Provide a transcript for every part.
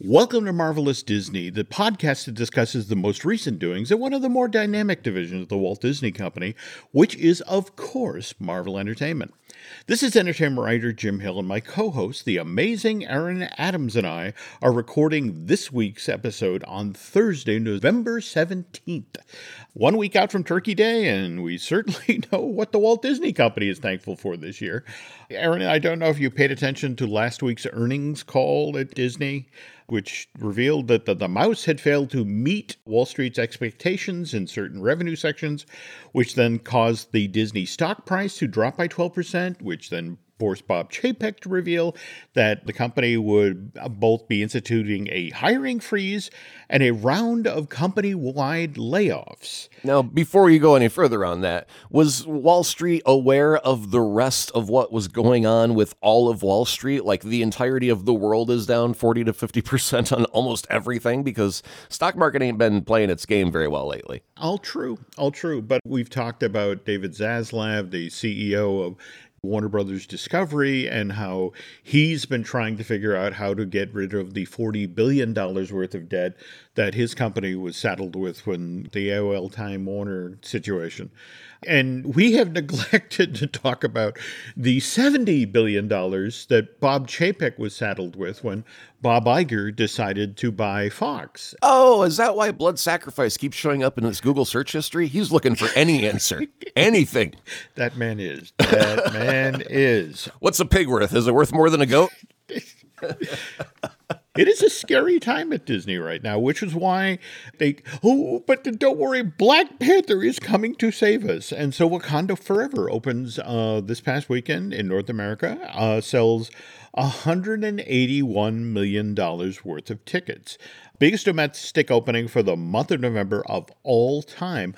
Welcome to Marvelous Disney, the podcast that discusses the most recent doings at one of the more dynamic divisions of the Walt Disney Company, which is, of course, Marvel Entertainment. This is entertainment writer Jim Hill, and my co host, the amazing Aaron Adams, and I are recording this week's episode on Thursday, November 17th. One week out from Turkey Day, and we certainly know what the Walt Disney Company is thankful for this year. Aaron, I don't know if you paid attention to last week's earnings call at Disney which revealed that the, the, mouse had failed to meet Wall Street's expectations in certain revenue sections, which then caused the Disney stock price to drop by 12%, which then forced Bob Chapek to reveal that the company would uh, both be instituting a hiring freeze and a round of company wide layoffs. Now, before you go any further on that, was Wall Street aware of the rest of what was going on with all of Wall Street? Like the entirety of the world is down 40 to 50% on almost everything because stock market ain't been playing its game very well lately. All true, all true. But we've talked about David Zaslav, the CEO of Warner Brothers Discovery and how he's been trying to figure out how to get rid of the $40 billion worth of debt that his company was saddled with when the AOL Time Warner situation. And we have neglected to talk about the $70 billion that Bob Chapek was saddled with when Bob Iger decided to buy Fox. Oh, is that why blood sacrifice keeps showing up in his Google search history? He's looking for any answer, anything. That man is. That man is. What's a pig worth? Is it worth more than a goat? It is a scary time at Disney right now, which is why they, oh, but don't worry, Black Panther is coming to save us. And so Wakanda Forever opens uh, this past weekend in North America, uh, sells $181 million worth of tickets. Biggest domestic opening for the month of November of all time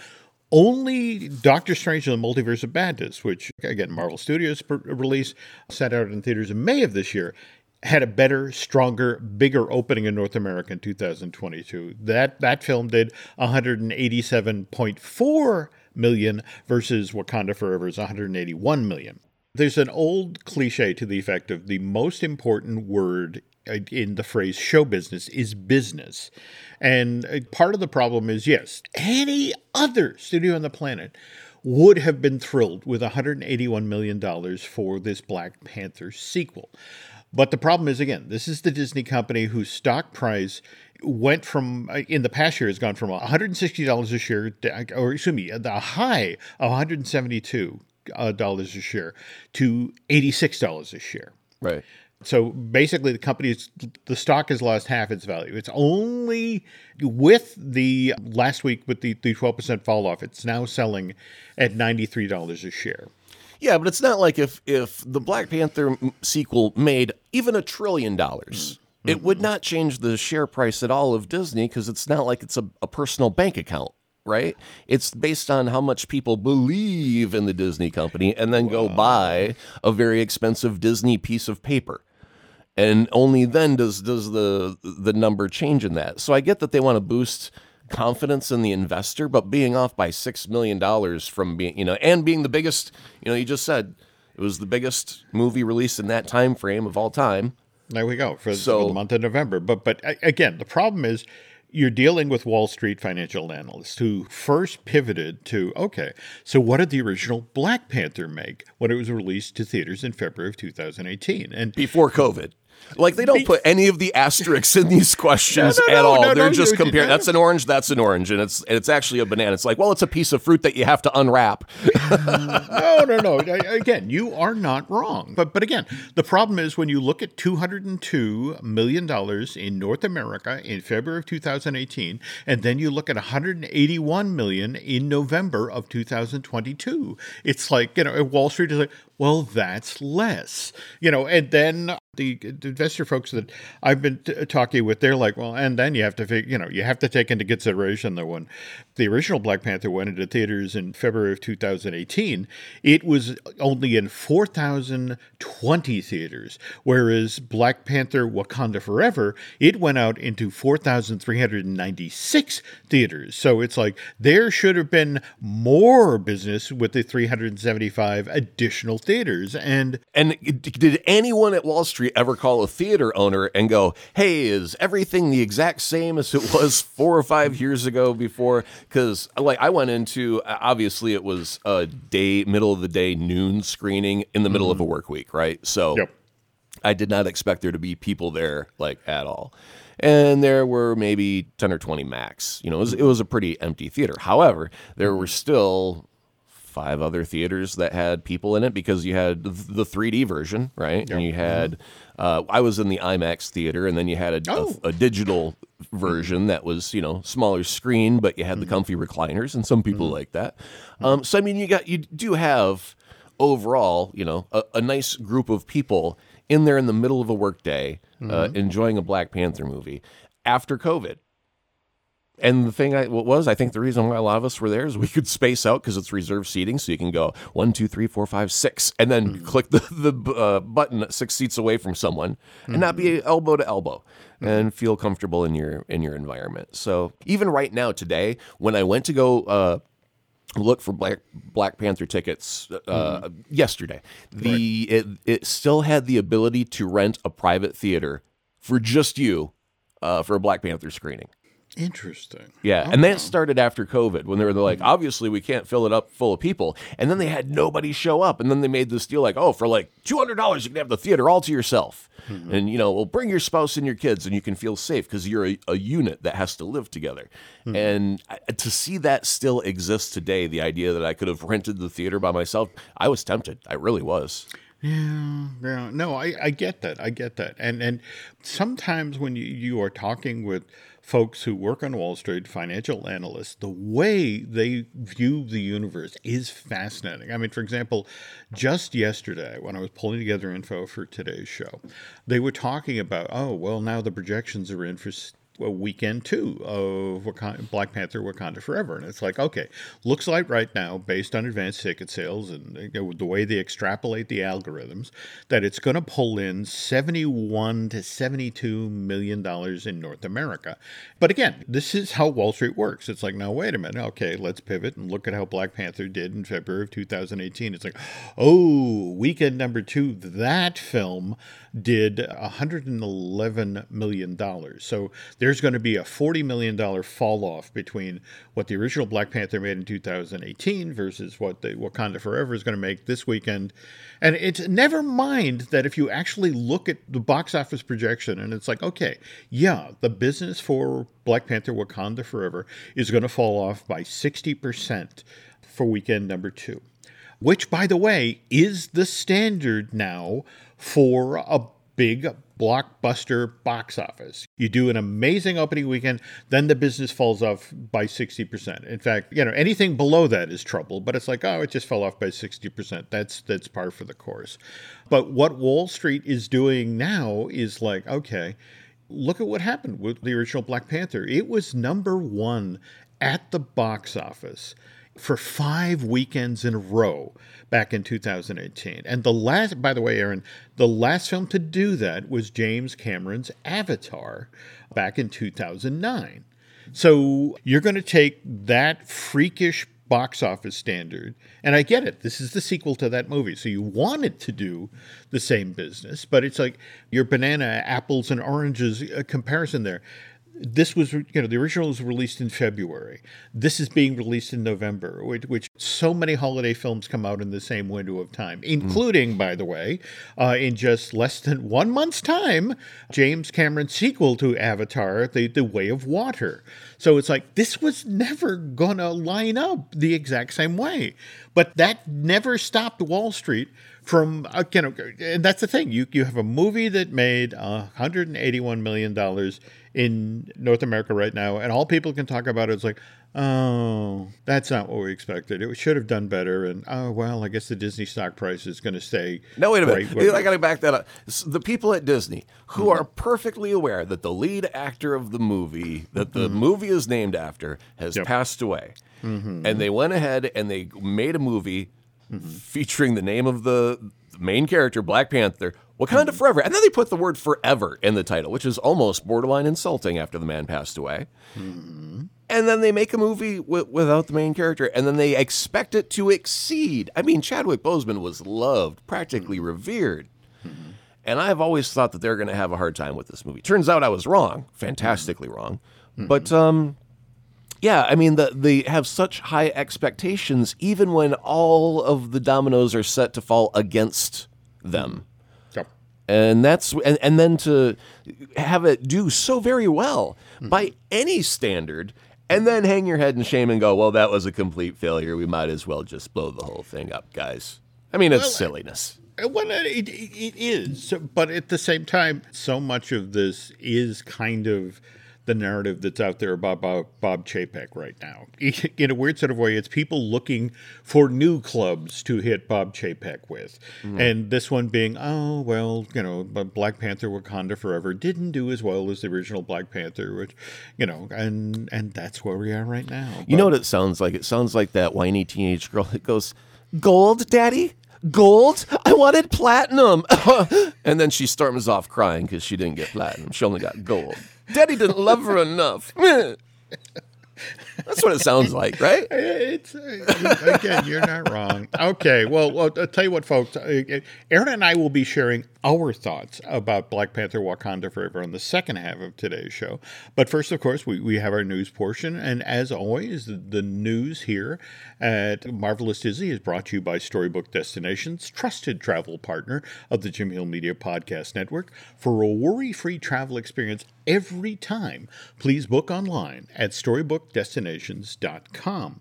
only Doctor Strange and the Multiverse of Madness, which again Marvel Studios release, set out in theaters in May of this year, had a better, stronger, bigger opening in North America in 2022. That that film did 187.4 million versus Wakanda Forever's 181 million. There's an old cliche to the effect of the most important word in the phrase show business is business. And part of the problem is yes, any other studio on the planet would have been thrilled with $181 million for this Black Panther sequel. But the problem is, again, this is the Disney company whose stock price went from, uh, in the past year, has gone from $160 a share, or excuse me, the high of 172 uh, dollars a share to $86 a share. Right. So basically, the company's the stock has lost half its value. It's only with the last week with the the twelve percent fall off. It's now selling at ninety three dollars a share. Yeah, but it's not like if if the Black Panther sequel made even a trillion dollars, mm-hmm. it would not change the share price at all of Disney because it's not like it's a, a personal bank account right? It's based on how much people believe in the Disney company and then wow. go buy a very expensive Disney piece of paper. And only then does does the the number change in that. So I get that they want to boost confidence in the investor, but being off by six million dollars from being, you know, and being the biggest, you know, you just said it was the biggest movie release in that time frame of all time. There we go for, so, for the month of November. But but again, the problem is you're dealing with Wall Street financial analysts who first pivoted to okay, so what did the original Black Panther make when it was released to theaters in February of 2018? And before COVID. Like they don't put any of the asterisks in these questions no, no, at all. No, They're just comparing. That's an orange. That's an orange, and it's and it's actually a banana. It's like, well, it's a piece of fruit that you have to unwrap. no, no, no. Again, you are not wrong. But but again, the problem is when you look at two hundred and two million dollars in North America in February of 2018, and then you look at 181 million in November of 2022. It's like you know, Wall Street is like, well, that's less, you know, and then the investor folks that I've been t- talking with, they're like, well, and then you have to, fig- you know, you have to take into consideration the when the original Black Panther went into theaters in February of 2018, it was only in 4,020 theaters, whereas Black Panther Wakanda Forever, it went out into 4,396 theaters. So it's like there should have been more business with the 375 additional theaters. And and did anyone at Wall Street Street ever call a theater owner and go, "Hey, is everything the exact same as it was four or five years ago before?" Because uh, like I went into uh, obviously it was a day middle of the day noon screening in the middle mm-hmm. of a mm-hmm. work week, right? So yep. I did not expect there to be people there like at all and there were maybe 10 or 20 max. You know, it was, it was a pretty empty theater. However, there were mm-hmm. still five other theaters that had people in it because you had the 3D version, right? Yep. And you had, uh, I was in the IMAX theater, and then you had a, oh. a, a, digital version that was, you know, smaller screen, but you had mm-hmm. the comfy recliners, and some people mm-hmm. like that. Um, so I mean, you got you do have overall, you know, a, a nice group of people in there in the middle of a workday, uh, mm-hmm. uh, enjoying a Black Panther movie after COVID. And the thing I what was, I think the reason why a lot of us were there is we could space out because it's reserved seating, so you can go one, two, three, four, five, six, and then mm-hmm. click the the uh, button six seats away from someone, mm-hmm. and not be mm-hmm. elbow to elbow, mm-hmm. and feel comfortable in your in your environment. So even right now, today, when I went to go uh, look for Black Black Panther tickets uh, mm. yesterday. The right. it it still had the ability to rent a private theater for just you uh, for a Black Panther screening. Interesting. Yeah, oh, and that started after COVID when they were like, mm-hmm. obviously we can't fill it up full of people, and then they had nobody show up, and then they made this deal like, oh, for like two hundred dollars you can have the theater all to yourself, mm-hmm. and you know, we'll bring your spouse and your kids, and you can feel safe because you're a, a, unit that has to live together. Mm-hmm. And to see that still exists today, the idea that I could have rented the theater by myself, I was tempted. I really was. Yeah, yeah. No, I, I get that. I get that. And and sometimes when you, you are talking with folks who work on Wall Street, financial analysts, the way they view the universe is fascinating. I mean, for example, just yesterday when I was pulling together info for today's show, they were talking about, oh, well, now the projections are in for weekend two of Black Panther Wakanda Forever. And it's like, okay, looks like right now, based on advanced ticket sales and the way they extrapolate the algorithms, that it's going to pull in 71 to 72 million dollars in North America. But again, this is how Wall Street works. It's like, now wait a minute, okay, let's pivot and look at how Black Panther did in February of 2018. It's like, oh, weekend number two, that film did 111 million dollars. So there's going to be a $40 million fall off between what the original Black Panther made in 2018 versus what the Wakanda Forever is going to make this weekend. And it's never mind that if you actually look at the box office projection and it's like, okay, yeah, the business for Black Panther Wakanda Forever is going to fall off by 60% for weekend number two, which, by the way, is the standard now for a big blockbuster box office. You do an amazing opening weekend, then the business falls off by 60%. In fact, you know, anything below that is trouble, but it's like, oh, it just fell off by 60%. That's that's par for the course. But what Wall Street is doing now is like, okay, look at what happened with the original Black Panther. It was number 1 at the box office for 5 weekends in a row back in 2018. And the last, by the way, Aaron, the last film to do that was James Cameron's Avatar back in 2009. So you're going to take that freakish box office standard, and I get it. This is the sequel to that movie, so you want it to do the same business, but it's like your banana, apples, and oranges uh, comparison there this was you know the original was released in February. This is being released in November, which, which so many holiday films come out in the same window of time, including, mm. by the way, uh, in just less than one month's time, James Cameron's sequel to Avatar, the the Way of Water. So it's like this was never gonna line up the exact same way, but that never stopped Wall Street from uh, you know, and that's the thing. You you have a movie that made 181 million dollars in North America right now, and all people can talk about is like, oh, that's not what we expected. It should have done better, and oh well, I guess the Disney stock price is going to stay. No, wait a minute. Right I got to back that up. The people at Disney who mm-hmm. are perfectly aware that the lead actor of the movie that the mm-hmm. movie is named after has yep. passed away, mm-hmm. and they went ahead and they made a movie mm-hmm. featuring the name of the main character, Black Panther, Wakanda. Forever. And then they put the word forever in the title, which is almost borderline insulting after the man passed away. Mm-hmm. And then they make a movie w- without the main character, and then they expect it to exceed. I mean, Chadwick Boseman was loved, practically mm-hmm. revered. And I've always thought that they're going to have a hard time with this movie. Turns out I was wrong, fantastically wrong. But um, yeah, I mean, the, they have such high expectations, even when all of the dominoes are set to fall against them. Yep. And that's and, and then to have it do so very well by any standard, and then hang your head in shame and go, "Well, that was a complete failure. We might as well just blow the whole thing up, guys." I mean, it's silliness. Uh, Well, it, it, it is, but at the same time, so much of this is kind of the narrative that's out there about Bob, Bob Chapek right now. In a weird sort of way, it's people looking for new clubs to hit Bob Chapek with. Mm-hmm. And this one being, oh, well, you know, Black Panther Wakanda Forever didn't do as well as the original Black Panther, which, you know, and and that's where we are right now. You know what it sounds like? It sounds like that whiny teenage girl that goes, "Gold, daddy." Gold? I wanted platinum. and then she storms off crying because she didn't get platinum. She only got gold. Daddy didn't love her enough. That's what it sounds like, right? It's uh, again, you're not wrong. Okay, well, well, I'll tell you what, folks. uh, Aaron and I will be sharing our thoughts about Black Panther: Wakanda Forever on the second half of today's show. But first, of course, we, we have our news portion, and as always, the, news here at Marvelous Disney is brought to you by Storybook Destinations, trusted travel partner of the Jim Hill Media Podcast Network. For a worry-free travel experience every time, please book online at storybookdestinations.com.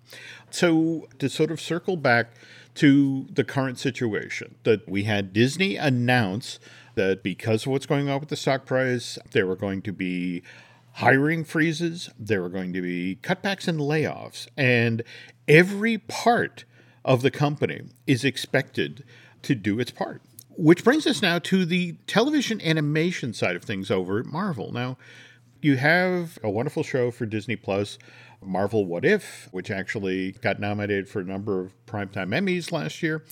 So, to sort of circle back to the current situation, that we had Disney announce that because of what's going on with the stock price, there were going to be hiring freezes, there were going to be cutbacks and layoffs, and every part of the company is expected to do its part. Which brings us now to the television animation side of things over at Marvel. Now, you have a wonderful show for Disney Plus, Marvel What If, which actually got nominated for a number of Primetime Emmys last year.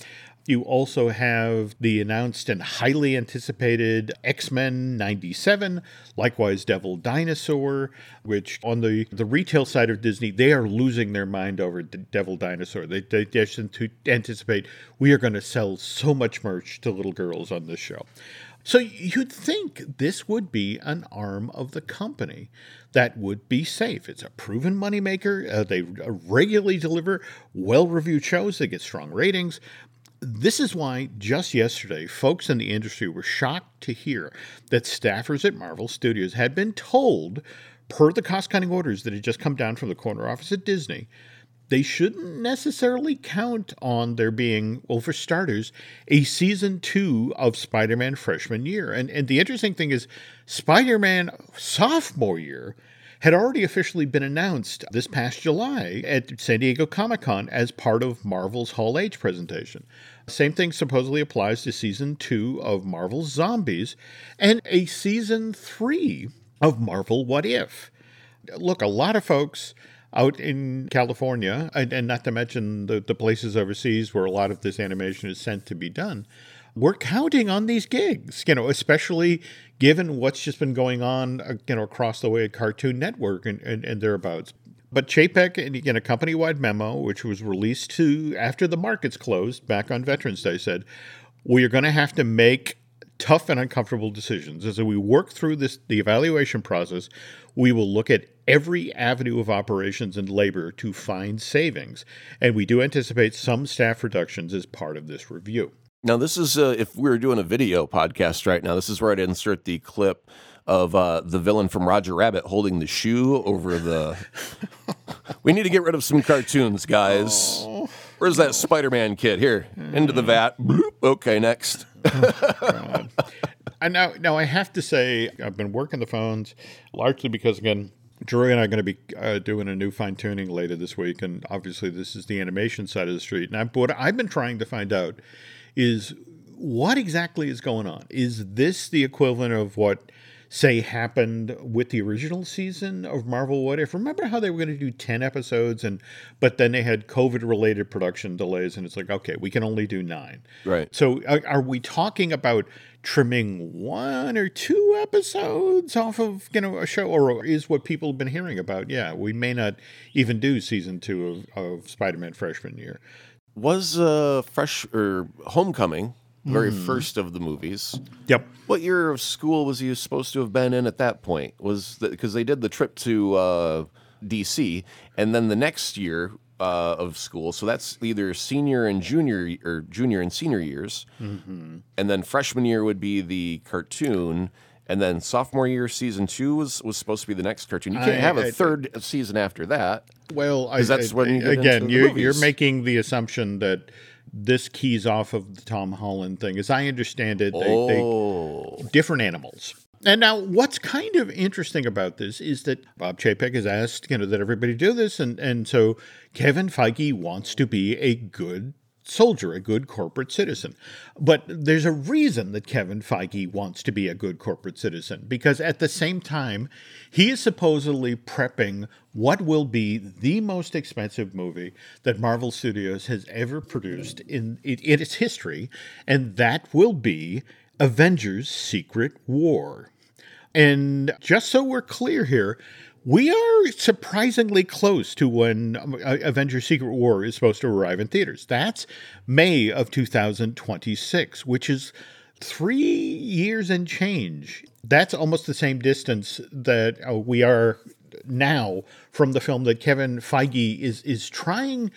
You also have the announced and highly anticipated X Men 97, likewise Devil Dinosaur, which on the, the retail side of Disney, they are losing their mind over D- Devil Dinosaur. They, they just anticipate we are going to sell so much merch to little girls on this show. So you'd think this would be an arm of the company that would be safe. It's a proven moneymaker. Uh, they regularly deliver well reviewed shows, they get strong ratings. This is why just yesterday, folks in the industry were shocked to hear that staffers at Marvel Studios had been told, per the cost cutting orders that had just come down from the corner office at Disney, they shouldn't necessarily count on there being, well, for starters, a season two of Spider Man freshman year. And, and the interesting thing is, Spider Man sophomore year had already officially been announced this past July at San Diego Comic Con as part of Marvel's Hall H presentation. Same thing supposedly applies to season two of Marvel's Zombies and a season three of Marvel What If. Look, a lot of folks out in California, and, and not to mention the, the places overseas where a lot of this animation is sent to be done, we're counting on these gigs, you know, especially given what's just been going on, uh, you know, across the way at Cartoon Network and, and, and thereabouts. But Chapek, in a company-wide memo, which was released to after the markets closed back on Veterans Day, said we are going to have to make tough and uncomfortable decisions as we work through this the evaluation process. We will look at every avenue of operations and labor to find savings, and we do anticipate some staff reductions as part of this review. Now, this is uh, if we were doing a video podcast right now. This is where I'd insert the clip of uh, the villain from Roger Rabbit holding the shoe over the. we need to get rid of some cartoons, guys. Where's that Spider-Man kid? Here, into the vat. Bloop. Okay, next. And now, now I have to say, I've been working the phones largely because, again, Drew and I are going to be uh, doing a new fine tuning later this week, and obviously this is the animation side of the street. And I, what I've been trying to find out is what exactly is going on. Is this the equivalent of what, say, happened with the original season of Marvel What If? Remember how they were going to do ten episodes, and but then they had COVID-related production delays, and it's like, okay, we can only do nine. Right. So are, are we talking about trimming one or two episodes off of you know a show, or is what people have been hearing about? Yeah, we may not even do season two of, of Spider-Man freshman year. Was uh, Fresh or Homecoming very first of the movies. Yep. What year of school was he supposed to have been in at that point? Was because they did the trip to uh, D.C. and then the next year uh, of school, so that's either senior and junior or junior and senior years, and then freshman year would be the cartoon. And then sophomore year, season two was, was supposed to be the next cartoon. You can't I- have a I- third season after that. Well, I, that's I- when you again the you're, you're making the assumption that this keys off of the Tom Holland thing. As I understand it, they, they oh, different animals. And now, what's kind of interesting about this is that Bob Chapek has asked, you know, that everybody do this, and and so Kevin Feige wants to be a good soldier, a good corporate citizen. But there's a reason that Kevin Feige wants to be a good corporate citizen because at the same time, he is supposedly prepping what will be the most expensive movie that Marvel Studios has ever produced in, in, in its history, and that will be Avengers Secret War. And just so we're clear here, we are surprisingly close to when um, Avengers Secret War is supposed to arrive in theaters. That's May of 2026, which is three years and change. That's almost the same distance that uh, we are now from the film that Kevin Feige is is trying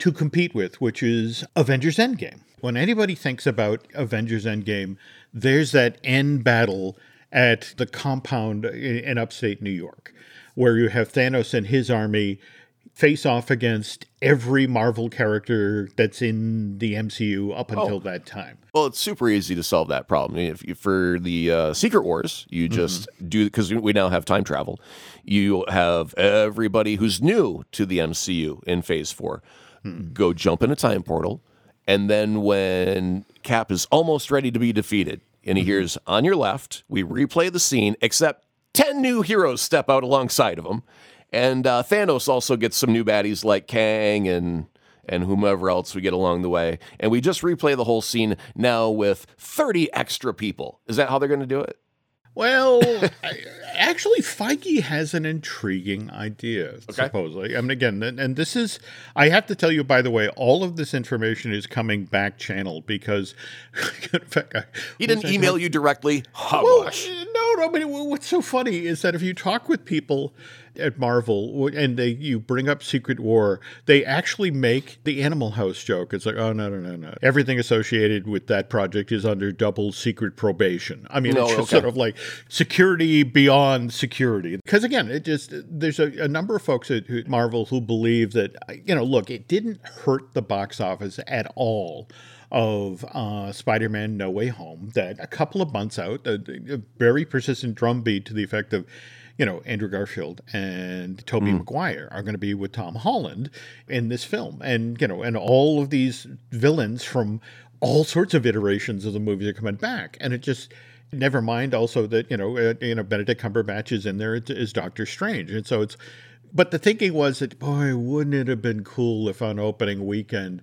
to compete with, which is Avengers Endgame. When anybody thinks about Avengers Endgame, there's that end battle at the compound in, in upstate New York, where you have Thanos and his army face off against every Marvel character that's in the MCU up until that time. Well, it's super easy to solve that problem. If you, for the uh, Secret Wars, you just do because we now have time travel. You have everybody who's new to the MCU in Phase Four go jump in a time portal, and then when Cap is almost ready to be defeated, and he hears on your left, we replay the scene, except ten new heroes step out alongside of him, and uh, Thanos also gets some new baddies like Kang and and whomever else we get along the way. And we just replay the whole scene now with 30 extra people. Is that how they're going to do it? Well, I, actually, Feige has an intriguing idea, supposedly. I mean, again, and, and this is, I have to tell you, by the way, all of this information is coming back channel because, fact, I, He didn't email you directly. Well, Hogwash. no, no. But what's so funny is that if you talk with people at Marvel and they you bring up Secret War, they actually make the Animal House joke. It's like, oh no, no, no, no. Everything associated with that project is under double secret probation. I mean, No, it's just okay. sort of like security beyond security. Because again, it just there's a, a number of folks at who- Marvel who believe that you know, look, it didn't hurt the box office at all of uh, Spider-Man: No Way Home. That a couple of months out, a, a very persistent drumbeat to the effect of, you know, Andrew Garfield and Tobey Maguire are going to be with Tom Holland in this film, and you know, and all of these villains from all sorts of iterations of the movie are coming back, and it just. Never mind, also that you know, uh, you know, Benedict Cumberbatch is in there as- Doctor Strange, and so it's. But the thinking was that, boy, wouldn't it have been cool if on opening weekend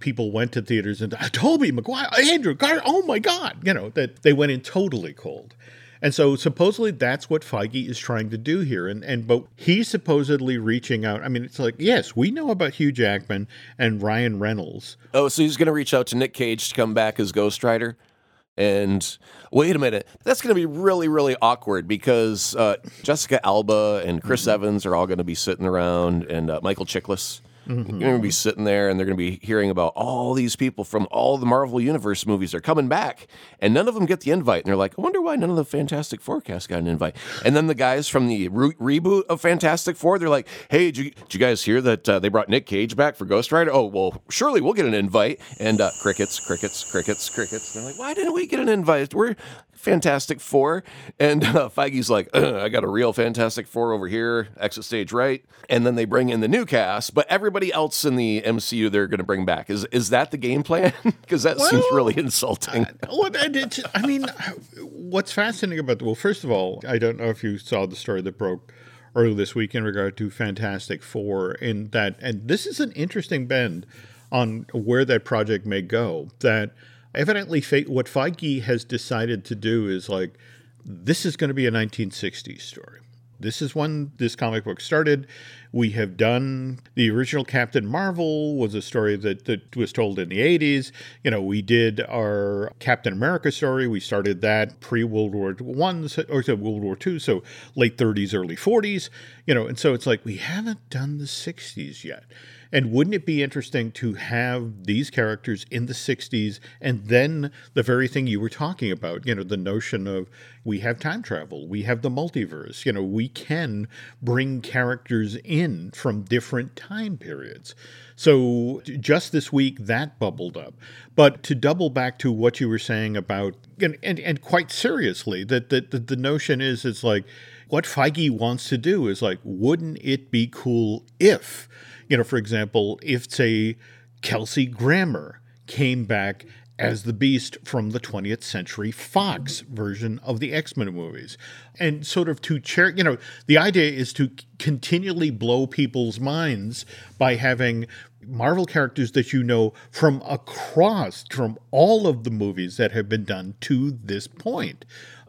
people went to theaters and "Ah, Tobey Maguire, Andrew Gar, oh my God, you know, that they went in totally cold. And so supposedly that's what Feige is trying to do here. And and but he's supposedly reaching out. I mean, it's like, yes, we know about Hugh Jackman and Ryan Reynolds. Oh, so he's going to reach out to Nick Cage to come back as Ghost Rider? And wait a minute, that's going to be really, really awkward because uh, Jessica Alba and Chris Evans are all going to be sitting around, and uh, Michael Chiklis. You're going to be sitting there, and they're going to be hearing about all these people from all the Marvel Universe movies are coming back, and none of them get the invite. And they're like, I wonder why none of the Fantastic Four cast got an invite. And then the guys from the re- reboot of Fantastic Four, they're like, Hey, did you, did you guys hear that uh, they brought Nick Cage back for Ghost Rider? Oh, well, surely we'll get an invite. And uh, crickets, crickets, crickets, crickets. They're like, Why didn't we get an invite? We're Fantastic Four. And uh, Feige's like, I got a real Fantastic Four over here, exit stage right. And then they bring in the new cast, but everybody else in the MCU they're going to bring back. Is is that the game plan? Because that seems really insulting. Well, and it's- I mean, what's fascinating about the well, first of all, I don't know if you saw the story that broke earlier this week in regard to Fantastic Four, in that, and this is an interesting bend on where that project may go. That evidently, what Feige has decided to do is like, this is going to be a 1960s story. this is when this comic book started. We have done the original Captain Marvel was a story that, that was told in the 80s. You know, we did our Captain America story. We started that pre World War One or World War Two, so late 30s, early 40s. You know, and so it's like we haven't done the 60s yet. And wouldn't it be interesting to have these characters in the 60s and then the very thing you were talking about, you know, the notion of we have time travel, we have the multiverse, you know, we can bring characters in from different time periods. So just this week, that bubbled up. But to double back to what you were saying about, and, and, and quite seriously, that, the notion is it's like, what Feige wants to do is like, wouldn't it be cool if you know, for example, if, say, Kelsey Grammer came back as the Beast from the 20th Century Fox version of the X Men movies. And sort of to chair, you know, the idea is to continually blow people's minds by having Marvel characters that you know from across, from all of the movies that have been done to this point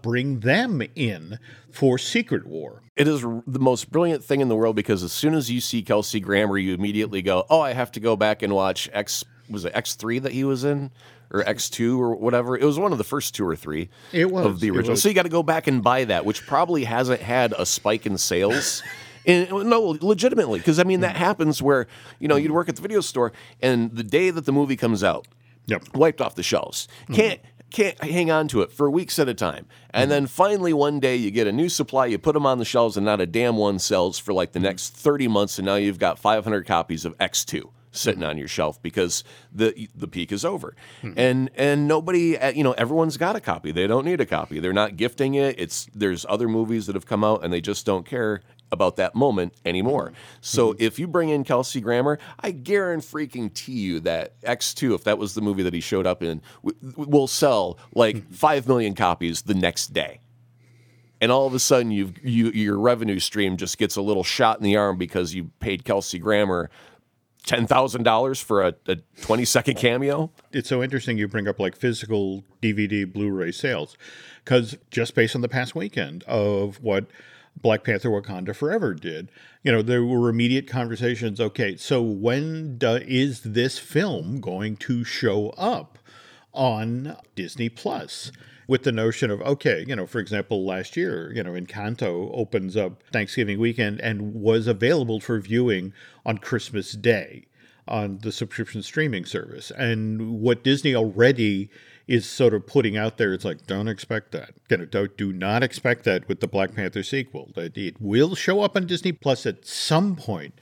bring them in for Secret War. It is the most brilliant thing in the world because as soon as you see Kelsey Grammer, you immediately go, "Oh, I have to go back and watch X." Was it X three that he was in? or X2 or whatever. It was one of the first two or three it was, of the original. So you got to go back and buy that, which probably hasn't had a spike in sales. And, no, legitimately, because I mean that mm. happens where you know you'd work at the video store, and the day that the movie comes out, yep. wiped off the shelves. Mm-hmm. Can't can't hang on to it for weeks at a time. And then finally, one day, you get a new supply, you put them on the shelves, and not a damn one sells for like the next 30 months. And now you've got 500 copies of X2 sitting on your shelf because the the peak is over. Mm-hmm. And and nobody uh, you know everyone's got a copy. They don't need a copy. They're not gifting it. It's there's other movies that have come out and they just don't care about that moment anymore. So mm-hmm. if you bring in Kelsey Grammer, I guarantee freaking you that X2, if that was the movie that he showed up in, w- will sell like mm-hmm. 5 million copies the next day. And all of a sudden, you've, you, your revenue stream just gets a little shot in the arm because you paid Kelsey Grammer $10,000 for a, a 20 second cameo. It's so interesting you bring up like physical DVD Blu ray sales because just based on the past weekend of what Black Panther Wakanda Forever did. You know, there were immediate conversations. Okay, so when do, is this film going to show up on Disney Plus? With the notion of, okay, you know, for example, last year, you know, Encanto opens up Thanksgiving weekend and was available for viewing on Christmas Day on the subscription streaming service. And what Disney already is sort of putting out there. It's like, don't expect that. Don't, do not expect that with the Black Panther sequel. That it will show up on Disney Plus at some point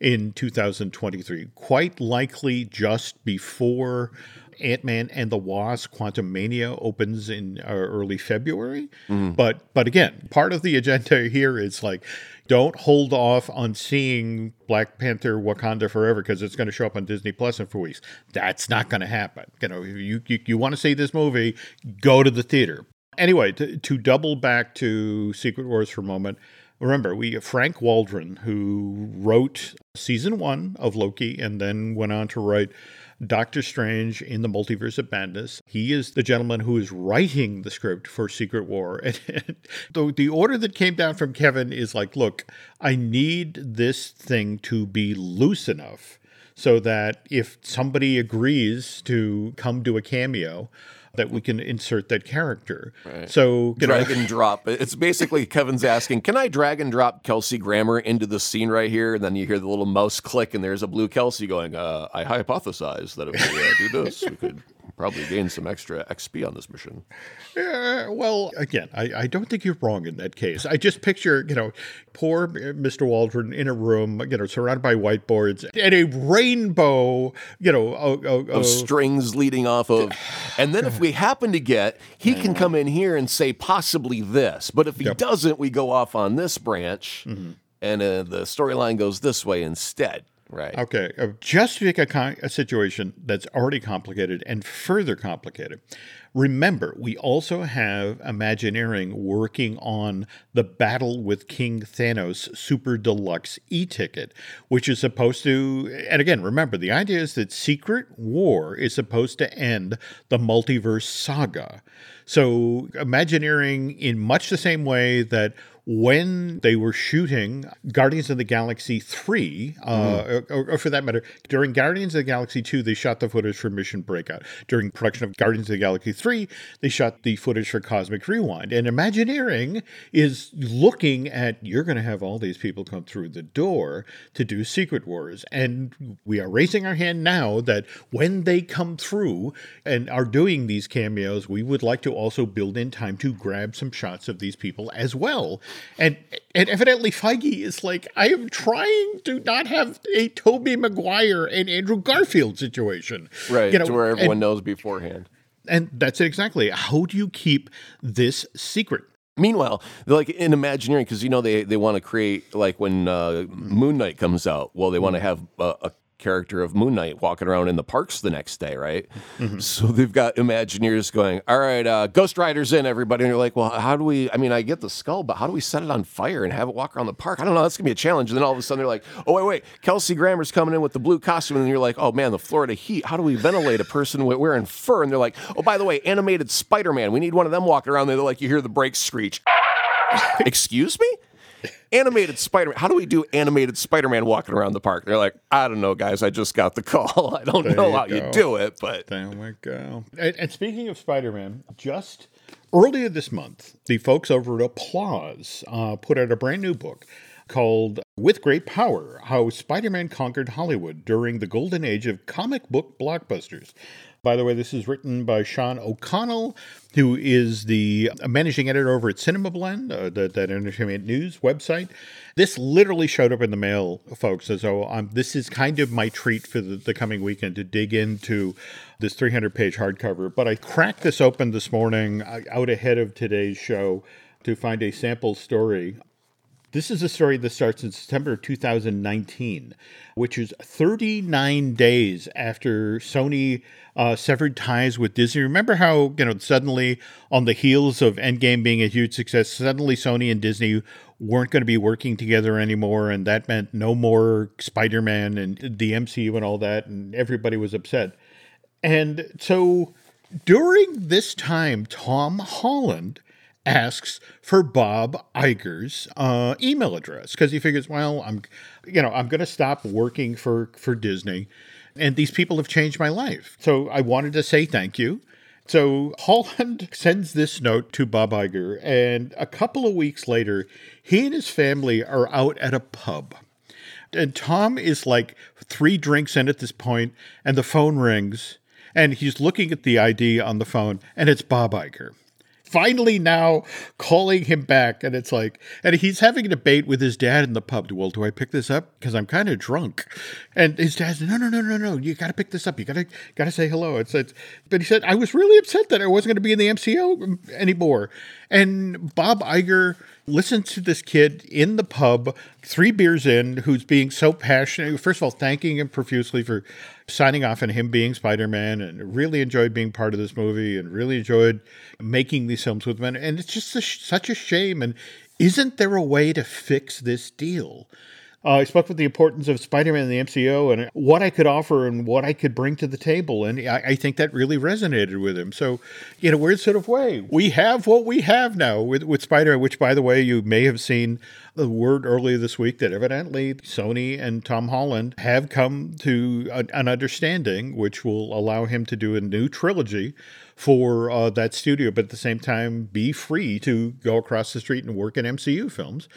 in 2023, quite likely just before Ant Man and the Wasp: Quantumania opens in uh, early February. Mm. But but again, part of the agenda here is like, don't hold off on seeing Black Panther: Wakanda Forever because it's going to show up on Disney Plus in four weeks. That's not going to happen. You know, you you, you want to see this movie, go to the theater. Anyway, to, to double back to Secret Wars for a moment. Remember, we Frank Waldron, who wrote season one of Loki and then went on to write Doctor Strange in the Multiverse of Madness. He is the gentleman who is writing the script for Secret War. And the, the order that came down from Kevin is like, look, I need this thing to be loose enough so that if somebody agrees to come do a cameo, that we can insert that character. Right. So drag know. and drop. It's basically Kevin's asking, "Can I drag and drop Kelsey Grammer into the scene right here?" And then you hear the little mouse click, and there's a blue Kelsey going, uh, "I hypothesize that if we uh, do this, we could probably gain some extra XP on this mission. Yeah, well, again, I, I don't think you're wrong in that case. I just picture, you know, poor Mr. Waldron in a room, you know, surrounded by whiteboards and a rainbow, you know, of, of, of strings leading off of. And then if we happen to get, he can come in here and say possibly this. But if he yep. doesn't, we go off on this branch. Mm-hmm. And uh, the storyline goes this way instead. Right. Okay. Uh, just to take a, con- a situation that's already complicated and further complicated. Remember, we also have Imagineering working on the Battle with King Thanos Super Deluxe e ticket, which is supposed to, and again, remember, the idea is that Secret War is supposed to end the multiverse saga. So, Imagineering, in much the same way that when they were shooting Guardians of the Galaxy 3, uh, mm-hmm. or, or, for that matter, during Guardians of the Galaxy 2, they shot the footage for Mission Breakout. During production of Guardians of the Galaxy 3, they shot the footage for Cosmic Rewind. And Imagineering is looking at you're going to have all these people come through the door to do Secret Wars. And we are raising our hand now that when they come through and are doing these cameos, we would like to also build in time to grab some shots of these people as well and and evidently Feige is like, I am trying to not have a Tobey Maguire and Andrew Garfield situation. Right. You know, to where everyone and, knows beforehand. And that's it exactly. How do you keep this secret? Meanwhile, like in Imagineering, because you know they, they want to create like when uh, Moon Knight comes out. Well, they want to have a, a character of Moon Knight walking around in the parks the next day, right? Mm-hmm. So they've got Imagineers going, all right, uh, Ghost Rider's in, everybody. And you're like, well, how do we, I mean, I get the skull, but how do we set it on fire and have it walk around the park? I don't know. That's going to be a challenge. And then all of a sudden they're like, oh, wait, wait, Kelsey Grammer's coming in with the blue costume. And you're like, oh, man, the Florida heat. How do we ventilate a person wearing fur? And they're like, oh, by the way, animated Spider Man. We need one of them walking around there. They're like, you hear the brakes screech. Excuse me? Animated Spider Man. How do we do animated Spider Man walking around the park? They're like, I don't know, guys. I just got the call. I don't there know you how go. you do it, but there we go. And, and speaking of Spider Man, just earlier this month, the folks over at Applause uh, put out a brand new book called With Great Power How Spider Man Conquered Hollywood During the Golden Age of Comic Book Blockbusters. By the way, this is written by Sean O'Connell, who is the managing editor over at Cinema Blend, uh, that, that entertainment news website. This literally showed up in the mail, folks. So um, this is kind of my treat for the, the coming weekend to dig into this 300 page hardcover. But I cracked this open this morning uh, out ahead of today's show to find a sample story this is a story that starts in September 2019, which is 39 days after Sony uh, severed ties with Disney. Remember how, you know, suddenly on the heels of Endgame being a huge success, suddenly Sony and Disney weren't going to be working together anymore. And that meant no more Spider Man and the MCU and all that. And everybody was upset. And so during this time, Tom Holland asks for Bob Iger's uh, email address because he figures, well, I'm, you know, I'm going to stop working for for Disney, and these people have changed my life. So I wanted to say thank you. So Holland sends this note to Bob Iger, and a couple of weeks later, he and his family are out at a pub. And Tom is like three drinks in at this point, and the phone rings, and he's looking at the ID on the phone, and it's Bob Iger finally now calling him back and it's like and he's having a debate with his dad in the pub. Well do i pick this up? Because i'm kind of drunk. And his dad's no no no no no you gotta pick this up. You gotta gotta say hello. It's, it's but he said i was really upset that i wasn't going to be in the MCU anymore and bob Iger listen to this kid in the pub, three beers in, who's being so passionate. First of all, thanking him profusely for signing off on him being Spider Man and really enjoyed being part of this movie and really enjoyed making these films with him. And it's just a, such a shame. And isn't there a way to fix this deal? Uh, I spoke with the importance of Spider Man in the MCU and what I could offer and what I could bring to the table. And I, I, think that really resonated with him. So, in a weird sort of way, we have what we have now with, with Spider Man, which, by the way, you may have seen the word earlier this week that evidently Sony and Tom Holland have come to an understanding, which will allow him to do a new trilogy for uh, that studio, but at the same time, be free to go across the street and work in MCU films.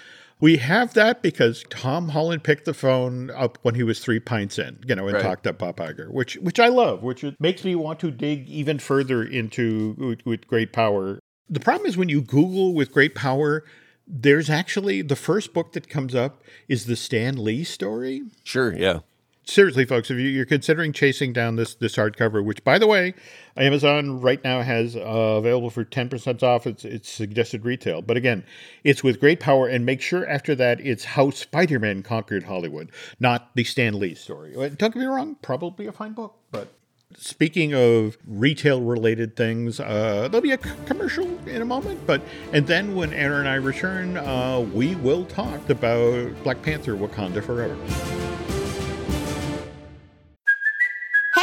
We have that because Tom Holland picked the phone up when he was three pints in, you know, and right. talked up Bob Iger, which which I love, which makes me want to dig even further into with, with great power. The problem is when you Google with great power, there's actually the first book that comes up is the Stan Lee story. Sure, yeah seriously, folks, if you're considering chasing down this this hardcover, which by the way, Amazon right now has uh, available for ten percent off its its suggested retail. But again, it's with great power, and make sure after that it's how Spider-Man conquered Hollywood, not the Stan Lee story. Don't get me wrong, probably a fine book, but. Speaking of retail related things, uh, there'll be a c- commercial in a moment, but and then when Aaron and I return, uh, we will talk about Black Panther Wakanda Forever.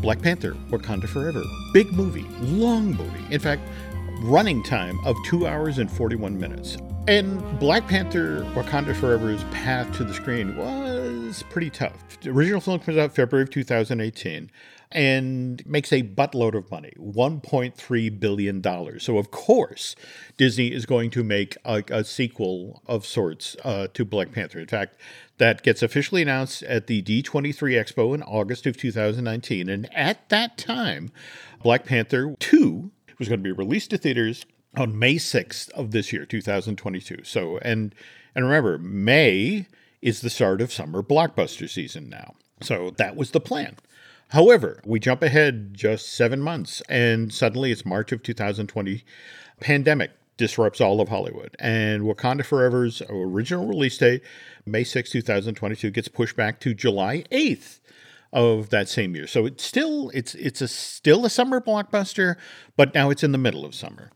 Black Panther, Wakanda Forever. Big movie, long movie. In fact, running time of two hours and 41 minutes. And Black Panther Wakanda Forever's path to the screen was pretty tough. The original film comes out February of 2018 and makes a buttload of money $1.3 billion. So, of course, Disney is going to make a, a sequel of sorts uh, to Black Panther. In fact, that gets officially announced at the D23 Expo in August of 2019. And at that time, Black Panther 2 was going to be released to theaters on May 6th of this year, 2022. So, and and remember, May is the start of summer blockbuster season now. So that was the plan. However, we jump ahead just seven months, and suddenly it's March of 2020. Pandemic disrupts all of Hollywood, and Wakanda Forever's original release date, May 6, 2022, gets pushed back to July 8th of that same year. So it's still it's it's a still a summer blockbuster, but now it's in the middle of summer.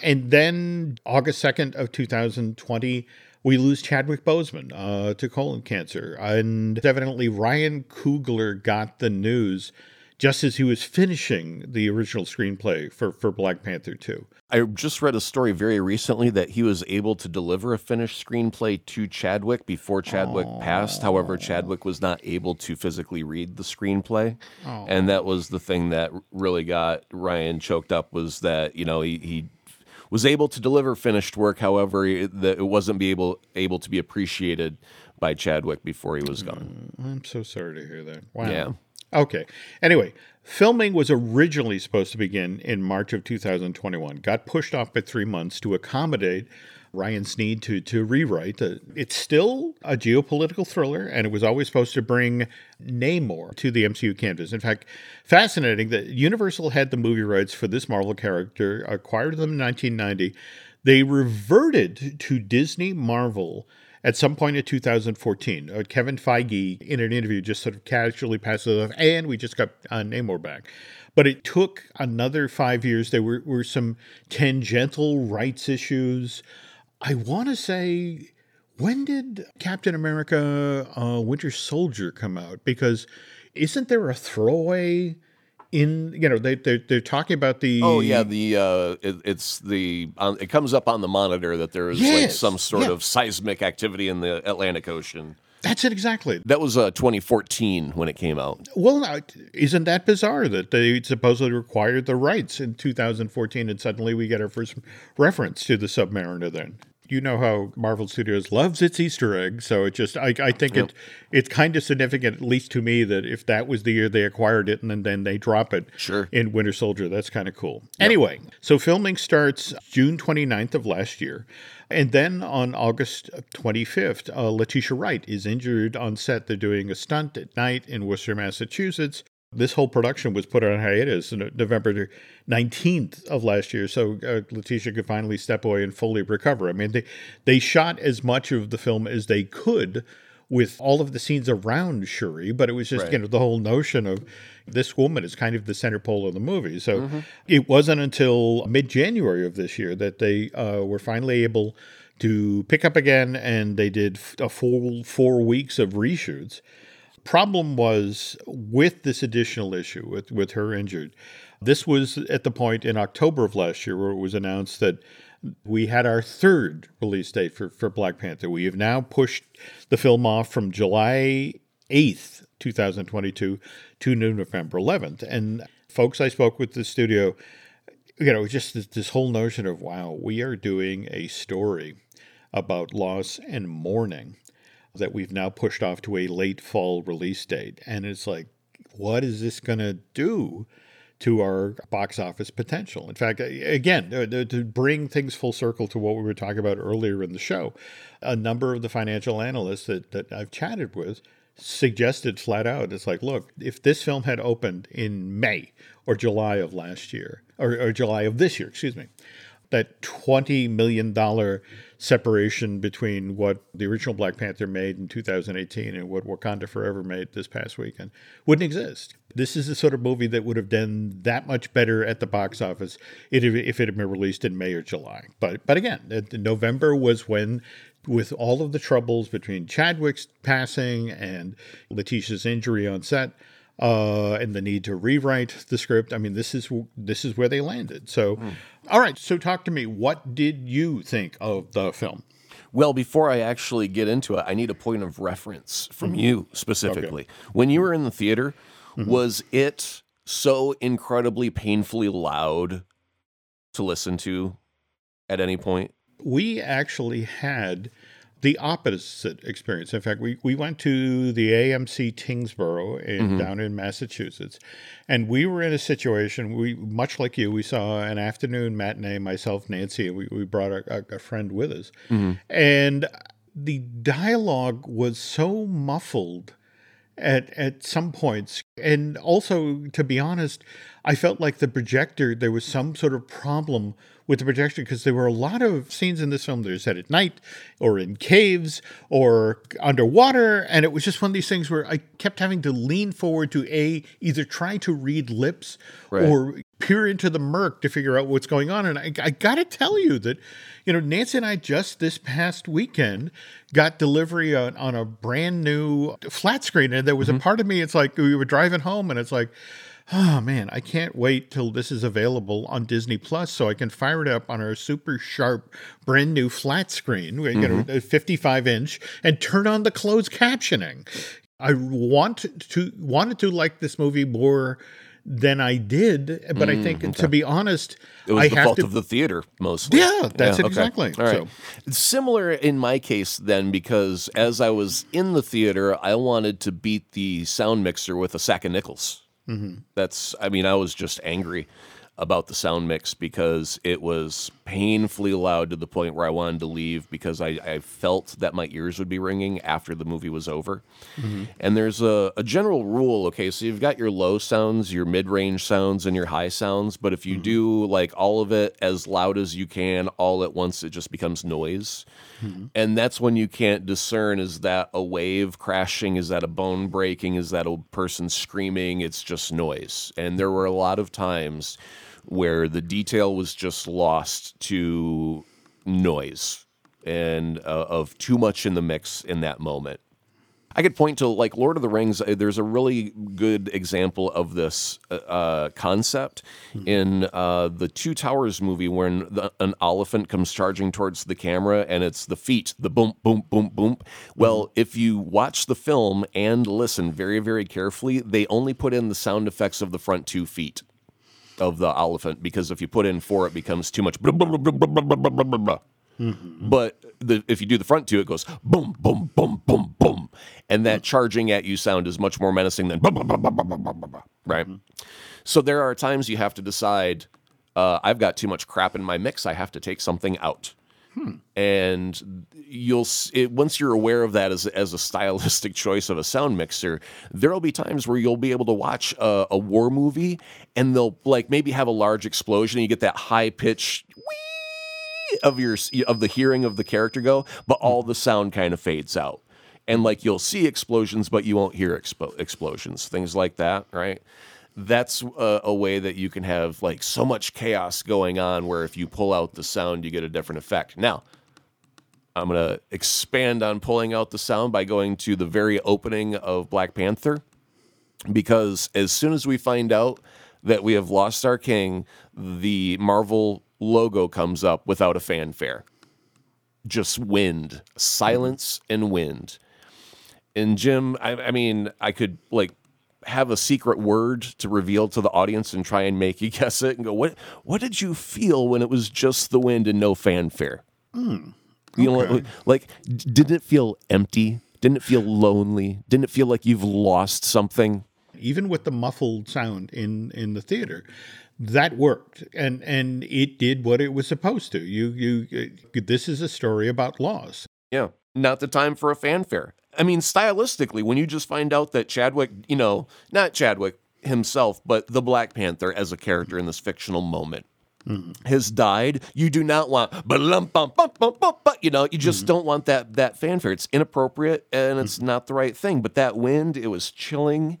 And then August 2nd of 2020, we lose Chadwick Boseman uh, to colon cancer. And evidently, Ryan Coogler got the news just as he was finishing the original screenplay for, for Black Panther 2. I just read a story very recently that he was able to deliver a finished screenplay to Chadwick before Chadwick passed. However, Chadwick was not able to physically read the screenplay. Oh. And that was the thing that really got Ryan choked up was that, you know, he, he was able to deliver finished work. However, it, it wasn't be able able to be appreciated by Chadwick before he was gone. Mm, I'm so sorry to hear that. Wow. Yeah. Okay. Anyway, filming was originally supposed to begin in March of 2021. Got pushed off by three months to accommodate Ryan's need to to rewrite. The, it's still a geopolitical thriller, and it was always supposed to bring Namor to the MCU canvas. In fact, fascinating that Universal had the movie rights for this Marvel character, acquired them in 1990. They reverted to Disney Marvel at some point in 2014. Uh, Kevin Feige, in an interview, just sort of casually passes off, and we just got uh, Namor back. But it took another five years. There were, were some tangential rights issues. I want to say, when did Captain America uh, Winter Soldier come out? Because isn't there a throwaway in, you know, they, they're, they're talking about the. Oh yeah, the uh, it, it's the on, it comes up on the monitor that there is like some sort yeah. of seismic activity in the Atlantic Ocean. That's it exactly. That was uh, 2014 when it came out. Well, now, isn't that bizarre that they supposedly required the rights in 2014 and suddenly we get our first reference to the Submariner then? You know how Marvel Studios loves its Easter egg, so it just I, I think it it's kind of significant, at least to me, that if that was the year they acquired it and then, then they drop it Sure. in Winter Soldier, that's kind of cool. Anyway, so filming starts June 29th of last year. And then on August 25th, uh, Letitia Wright is injured on set. They're doing a stunt at night in Worcester, Massachusetts. This whole production was put on hiatus on November 19th of last year, so uh, Letitia could finally step away and fully recover. I mean, they they shot as much of the film as they could with all of the scenes around Shuri, but it was just you know the whole notion of this woman is kind of the center pole of the movie. So it wasn't until mid January of this year that they uh, were finally able to pick up again, and they did a full four weeks of reshoots problem was with this additional issue with, with her injured. This was at the point in October of last year where it was announced that we had our third release date for, for Black Panther. We have now pushed the film off from July 8th, 2022 to November 11th. And folks I spoke with the studio, you know, just this, this whole notion of, wow, we are doing a story about loss and mourning that we've now pushed off to a late fall release date. And it's like, what is this going to do to our box office potential? In fact, again, uh, to bring things full circle to what we were talking about earlier in the show, a number of the financial analysts that, that I've chatted with suggested flat out it's like, look, if this film had opened in May or July of last year, or, or July of this year, excuse me, that $20 million separation between what the original Black Panther made in 2018 and what Wakanda Forever made this past weekend wouldn't exist. This is the sort of movie that would have done that much better at the box office if it had been released in May or July. But but again, November was when with all of the troubles between Chadwick's passing and Letitia's injury on set, uh, and the need to rewrite the script. I mean, this is this is where they landed. So, mm. all right. So, talk to me. What did you think of the film? Well, before I actually get into it, I need a point of reference from mm-hmm. you specifically. Okay. When you were in the theater, mm-hmm. was it so incredibly painfully loud to listen to at any point? We actually had the opposite experience. In fact, we, we went to the AMC Tyngsboro in, mm-hmm. down in Massachusetts, and we were in a situation. We much like you, we saw an afternoon matinee. Myself, Nancy, we, we brought a, a friend with us, mm-hmm. and the dialogue was so muffled at at some points, and also to be honest, I felt like the projector there was some sort of problem with the projection because there were a lot of scenes in this film that are set at night or in caves or underwater. And it was just one of these things where I kept having to lean forward to A, either try to read lips right. or peer into the murk to figure out what's going on. And I, I got to tell you that, you know, Nancy and I just this past weekend got delivery on, on a brand new flat screen. And there was mm-hmm. a part of me, it's like we were driving home and it's like, oh man, I can't wait till this is available on Disney Plus so I can fire it up on our super sharp, brand new flat screen, mm-hmm. you know, mm-hmm. 55 inch, and turn on the closed captioning. I want to wanted to like this movie more than I did, but mm, I think okay. to be honest, it was I the fault to, of the theater mostly. Yeah, that's yeah, exactly. Okay. All right. So. Similar in my case then, because as I was in the theater, I wanted to beat the sound mixer with a sack of nickels. Mm-hmm. That's, I mean, I was just angry about the sound mix because it was painfully loud to the point where I wanted to leave because I, I felt that my ears would be ringing after the movie was over. Mm-hmm. And there's a, a, general rule okay, so you've got your low sounds, your mid range sounds, and your high sounds, but if you mm-hmm. do like all of it as loud as you can all at once, it just becomes noise. Mm-hmm. And that's when you can't discern is that a wave crashing? Is that a bone breaking? Is that a person screaming? It's just noise. And there were a lot of times where the detail was just lost to noise and uh, of too much in the mix in that moment. I could point to like Lord of the Rings. Uh, there's a really good example of this uh, uh concept mm-hmm. in uh, the Two Towers movie, when the, an elephant comes charging towards the camera, and it's the feet, the boom, boom, boom, boom. Well, mm-hmm. if you watch the film and listen very, very carefully, they only put in the sound effects of the front two feet of the elephant because if you put in four, it becomes too much. Mm-hmm. But the, if you do the front two, it goes boom, boom, boom, boom, boom, and that charging at you sound is much more menacing than right. Mm-hmm. So there are times you have to decide. Uh, I've got too much crap in my mix. I have to take something out. Hmm. And you'll it, once you're aware of that as as a stylistic choice of a sound mixer, there'll be times where you'll be able to watch a, a war movie and they'll like maybe have a large explosion and you get that high pitch of your of the hearing of the character go, but all the sound kind of fades out. And like you'll see explosions, but you won't hear expo- explosions, things like that, right? That's a, a, way that you can have like so much chaos going on where if you pull out the sound, you get a different effect. Now, I'm going to expand on pulling out the sound by going to the very opening of Black Panther because as soon as we find out that we have lost our king, the Marvel logo comes up without a fanfare. Just wind, silence and wind. And Jim, I, I mean, I could like have a secret word to reveal to the audience and try and make you guess it and go, what what did you feel when it was just the wind and no fanfare? Hmm. You know, like didn't it feel empty? Didn't it feel lonely? Didn't it feel like you've lost something? even with the muffled sound in in the theater that worked and and it did what it was supposed to you you uh, this is a story about loss Yeah, not the time for a fanfare. I mean, stylistically, when you just find out that Chadwick, you know, not Chadwick himself, but the Black Panther as a character in this fictional moment mm-hmm. has died, you do not want, you know, you just mm-hmm. don't want that that fanfare. It's inappropriate and it's mm-hmm. not the right thing. But that wind, it was chilling,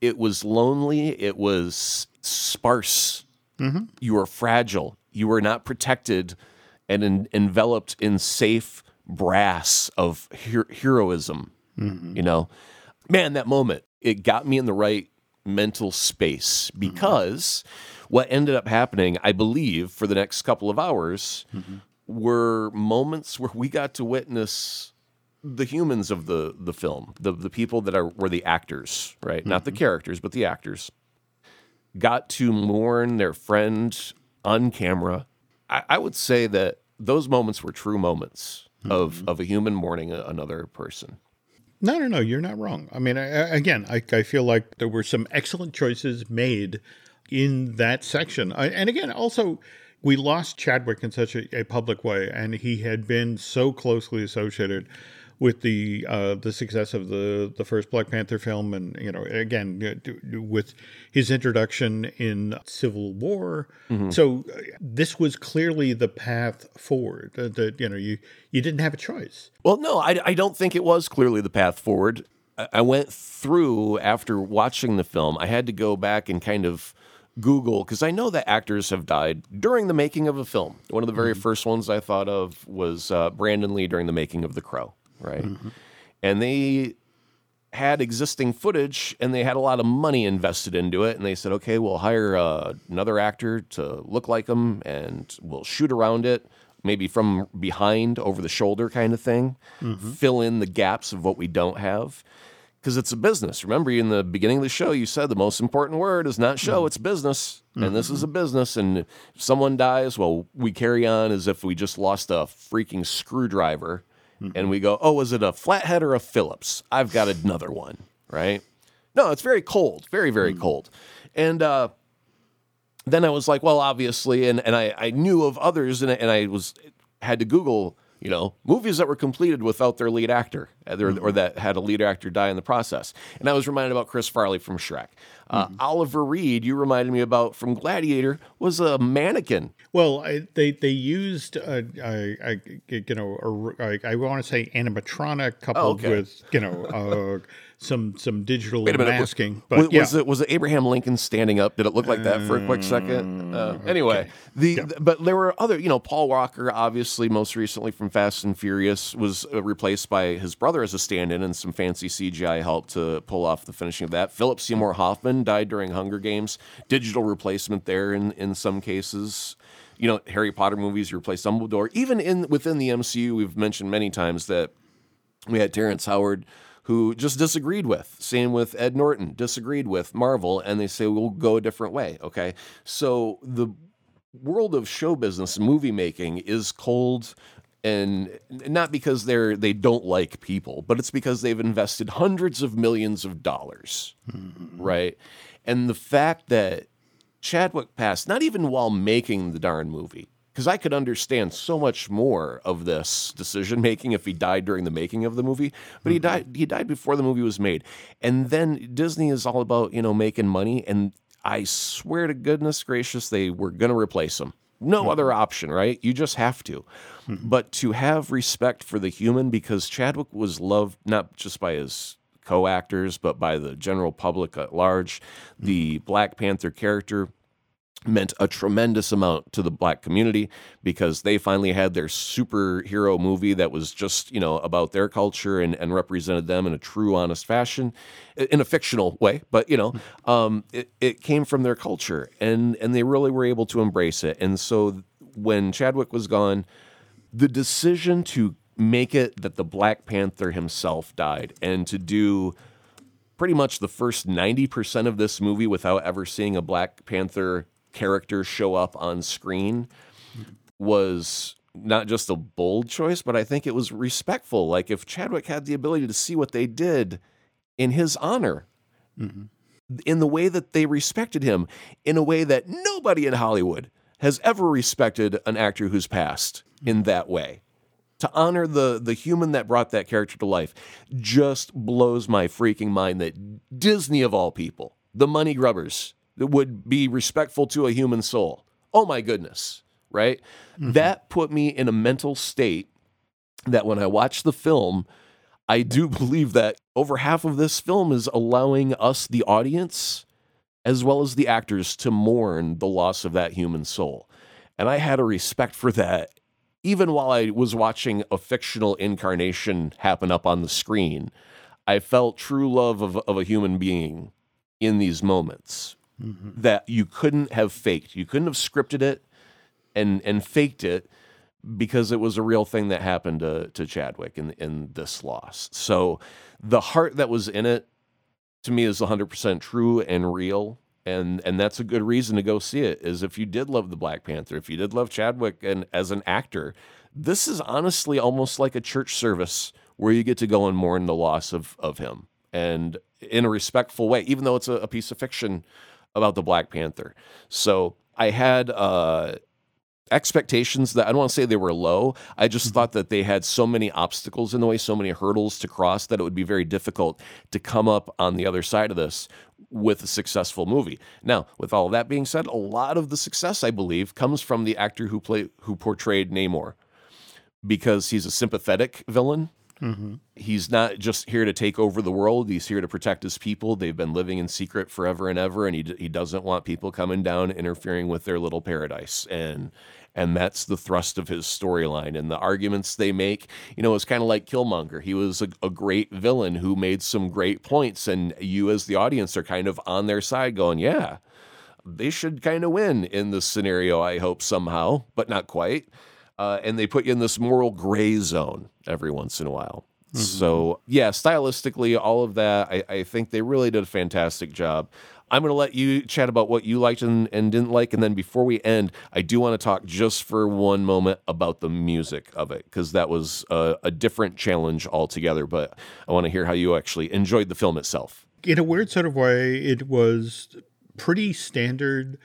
it was lonely, it was sparse. You were fragile. You were not protected and en- enveloped in safe brass of her- heroism. Mm-hmm. You know, man, that moment it got me in the right mental space mm-hmm. because what ended up happening, I believe, for the next couple of hours, mm-hmm. were moments where we got to witness the humans of the the film, the the people that are were the actors, right? Not the characters, but the actors got to mourn their friend on camera. I, I would say that those moments were true moments of mm-hmm. of a human mourning another person. No, no, no. You're not wrong. I mean, I- again, I, I feel like there were some excellent choices made in that section. I, and again, also, we lost Chadwick in such a, a public way, and he had been so closely associated with the uh, the success of the the first Black Panther film, and you know, again, uh, with his introduction in Civil War. So uh, this was clearly the path forward. That that, you know, you you didn't have a choice. Well, no, I, I don't think it was clearly the path forward. I, I went through after watching the film. I had to go back and kind of Google because I know that actors have died during the making of a film. One of the very first ones I thought of was uh, Brandon Lee during the making of The Crow, right? Mm-hmm. And they had existing footage and they had a lot of money invested into it and they said okay we'll hire uh, another actor to look like him and we'll shoot around it maybe from behind over the shoulder kind of thing mm-hmm. fill in the gaps of what we don't have. Because it's a business. Remember in the beginning of the show you said the most important word is not show mm-hmm. it's business and this is a business and if someone dies well we carry on as if we just lost a freaking screwdriver and we go, oh, is it a flathead or a Phillips? I've got another one, right? No, it's very cold, very, very cold. And uh, then I was like, well, obviously, and, and I, I knew of others, and, I- and I was had to Google, you know, movies that were completed without their lead actor, either, or that had a lead actor die in the process. And I was reminded about Chris Farley from Shrek. Uh, Oliver Reed, you reminded me about from Gladiator, was a mannequin. Well, I, they they used uh, I, I you know a, I, I want to say animatronic coupled okay. with you know uh, some some digital Wait a minute. masking. was, But yeah, was it was it Abraham Lincoln standing up? Did it look like that for a quick second? Uh, anyway, the but there were other. You know, Paul Walker, obviously, most recently from Fast and Furious, was uh, replaced by his brother as a stand-in, and some fancy CGI helped to pull off the finishing of that. Philip Seymour Hoffman died during Hunger Games. Digital replacement there in in some cases. You know, Harry Potter movies replaced Dumbledore. Even in within the MCU, we've mentioned many times that we had Terrence Howard who just disagreed with. Same with Ed Norton, disagreed with Marvel, and they say we'll go a different way. Okay. So the world of show business, movie making is cold and not because they're they don't like people, but it's because they've invested hundreds of millions of dollars. Hmm. Right. And the fact that Chadwick passed, not even while making the darn movie, because I could understand so much more of this decision making if he died during the making of the movie. But he mm-hmm. died. He died before the movie was made, and then Disney is all about you know making money. And I swear to goodness gracious, they were going to replace him. No mm-hmm. other option, right? You just have to. Mm-hmm. But to have respect for the human, because Chadwick was loved not just by his co-actors, but by the general public at large. The Black Panther character meant a tremendous amount to the black community because they finally had their superhero movie that was just you know about their culture and, and represented them in a true honest fashion in a fictional way but you know um, it, it came from their culture and and they really were able to embrace it. And so when chadwick was gone the decision to make it that the Black Panther himself died and to do pretty much the first 90% of this movie without ever seeing a Black Panther character show up on screen was not just a bold choice, but I think it was respectful. Like if Chadwick had the ability to see what they did in his honor, mm-hmm. in the way that they respected him, in a way that nobody in Hollywood has ever respected an actor who's passed in mm-hmm. that way. To honor the the human that brought that character to life just blows my freaking mind that Disney of all people, the money grubbers, would be respectful to a human soul. Oh my goodness, right? Mm-hmm. That put me in a mental state that when I watch the film, I do believe that over half of this film is allowing us, the audience, as well as the actors, to mourn the loss of that human soul. And I had a respect for that even while I was watching a fictional incarnation happen up on the screen. I felt true love of, of a human being in these moments Mm-hmm. that you couldn't have faked. You couldn't have scripted it and and faked it because it was a real thing that happened to, to Chadwick in in this loss. So the heart that was in it to me is 100% true and real and and that's a good reason to go see it is if you did love the Black Panther, if you did love Chadwick and as an actor, this is honestly almost like a church service where you get to go and mourn the loss of of him and in a respectful way, even though it's a, a piece of fiction about the Black Panther. So I had uh expectations that I don't want to say they were low. I just thought that they had so many obstacles in the way, so many hurdles to cross that it would be very difficult to come up on the other side of this with a successful movie. Now, with all of that being said, a lot of the success I believe comes from the actor who played who portrayed Namor because he's a sympathetic villain. Mm-hmm. He's not just here to take over the world. He's here to protect his people. They've been living in secret forever and ever, and he, he doesn't want people coming down interfering with their little paradise. And and that's the thrust of his storyline and the arguments they make. You know, it's kind of like Killmonger. He was a, a great villain who made some great points, and you as the audience are kind of on their side, going, "Yeah, they should kind of win in this scenario. I hope somehow, but not quite." Uh, and they put you in this moral gray zone every once in a while. So yeah, stylistically, all of that, I, I think they really did a fantastic job. I'm going to let you chat about what you liked and, and didn't like, and then before we end, I do want to talk just for one moment about the music of it because that was a, a different challenge altogether. But I want to hear how you actually enjoyed the film itself. in a weird sort of way, it was pretty standard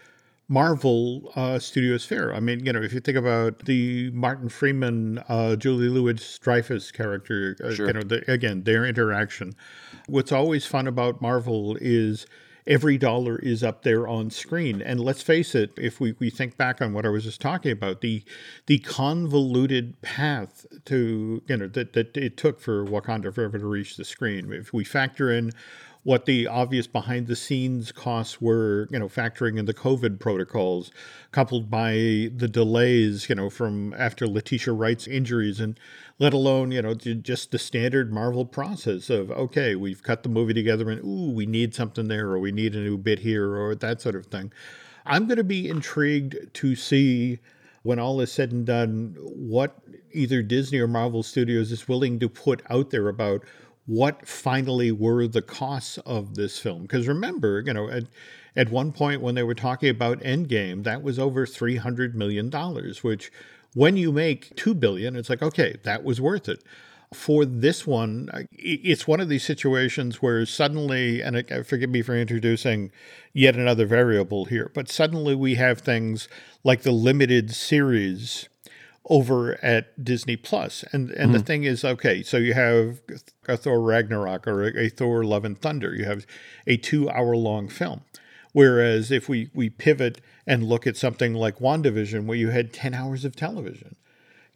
Marvel uh, Studios fare. I mean, you know, if you think about the Martin Freeman, uh, Julia Louis-Dreyfus character, uh, Sure. you know, the, again, their interaction. What's always fun about Marvel is every dollar is up there on screen. And let's face it, if we, we think back on what I was just talking about, the the convoluted path to you know that, that it took for Wakanda Forever to reach the screen. If we factor in what the obvious behind the scenes costs were, you know, factoring in the COVID protocols, coupled by the delays, you know, from after Letitia Wright's injuries, and let alone, you know, just the standard Marvel process of, okay, we've cut the movie together and, ooh, we need something there, or we need a new bit here, or that sort of thing. I'm going to be intrigued to see when all is said and done what either Disney or Marvel Studios is willing to put out there about what finally were the costs of this film. Because remember, you know, at, at one point when they were talking about Endgame, that was over $300 million, which when you make 2 billion, it's like, okay, that was worth it. For this one, it's one of these situations where suddenly, and forgive me for introducing yet another variable here, but suddenly we have things like the limited series over at Disney Plus. And and the hmm. thing is, okay, so you have a Thor Ragnarok or a, a Thor Love and Thunder. You have a two hour long film. Whereas if we, we pivot and look at something like WandaVision, where you had 10 hours of television,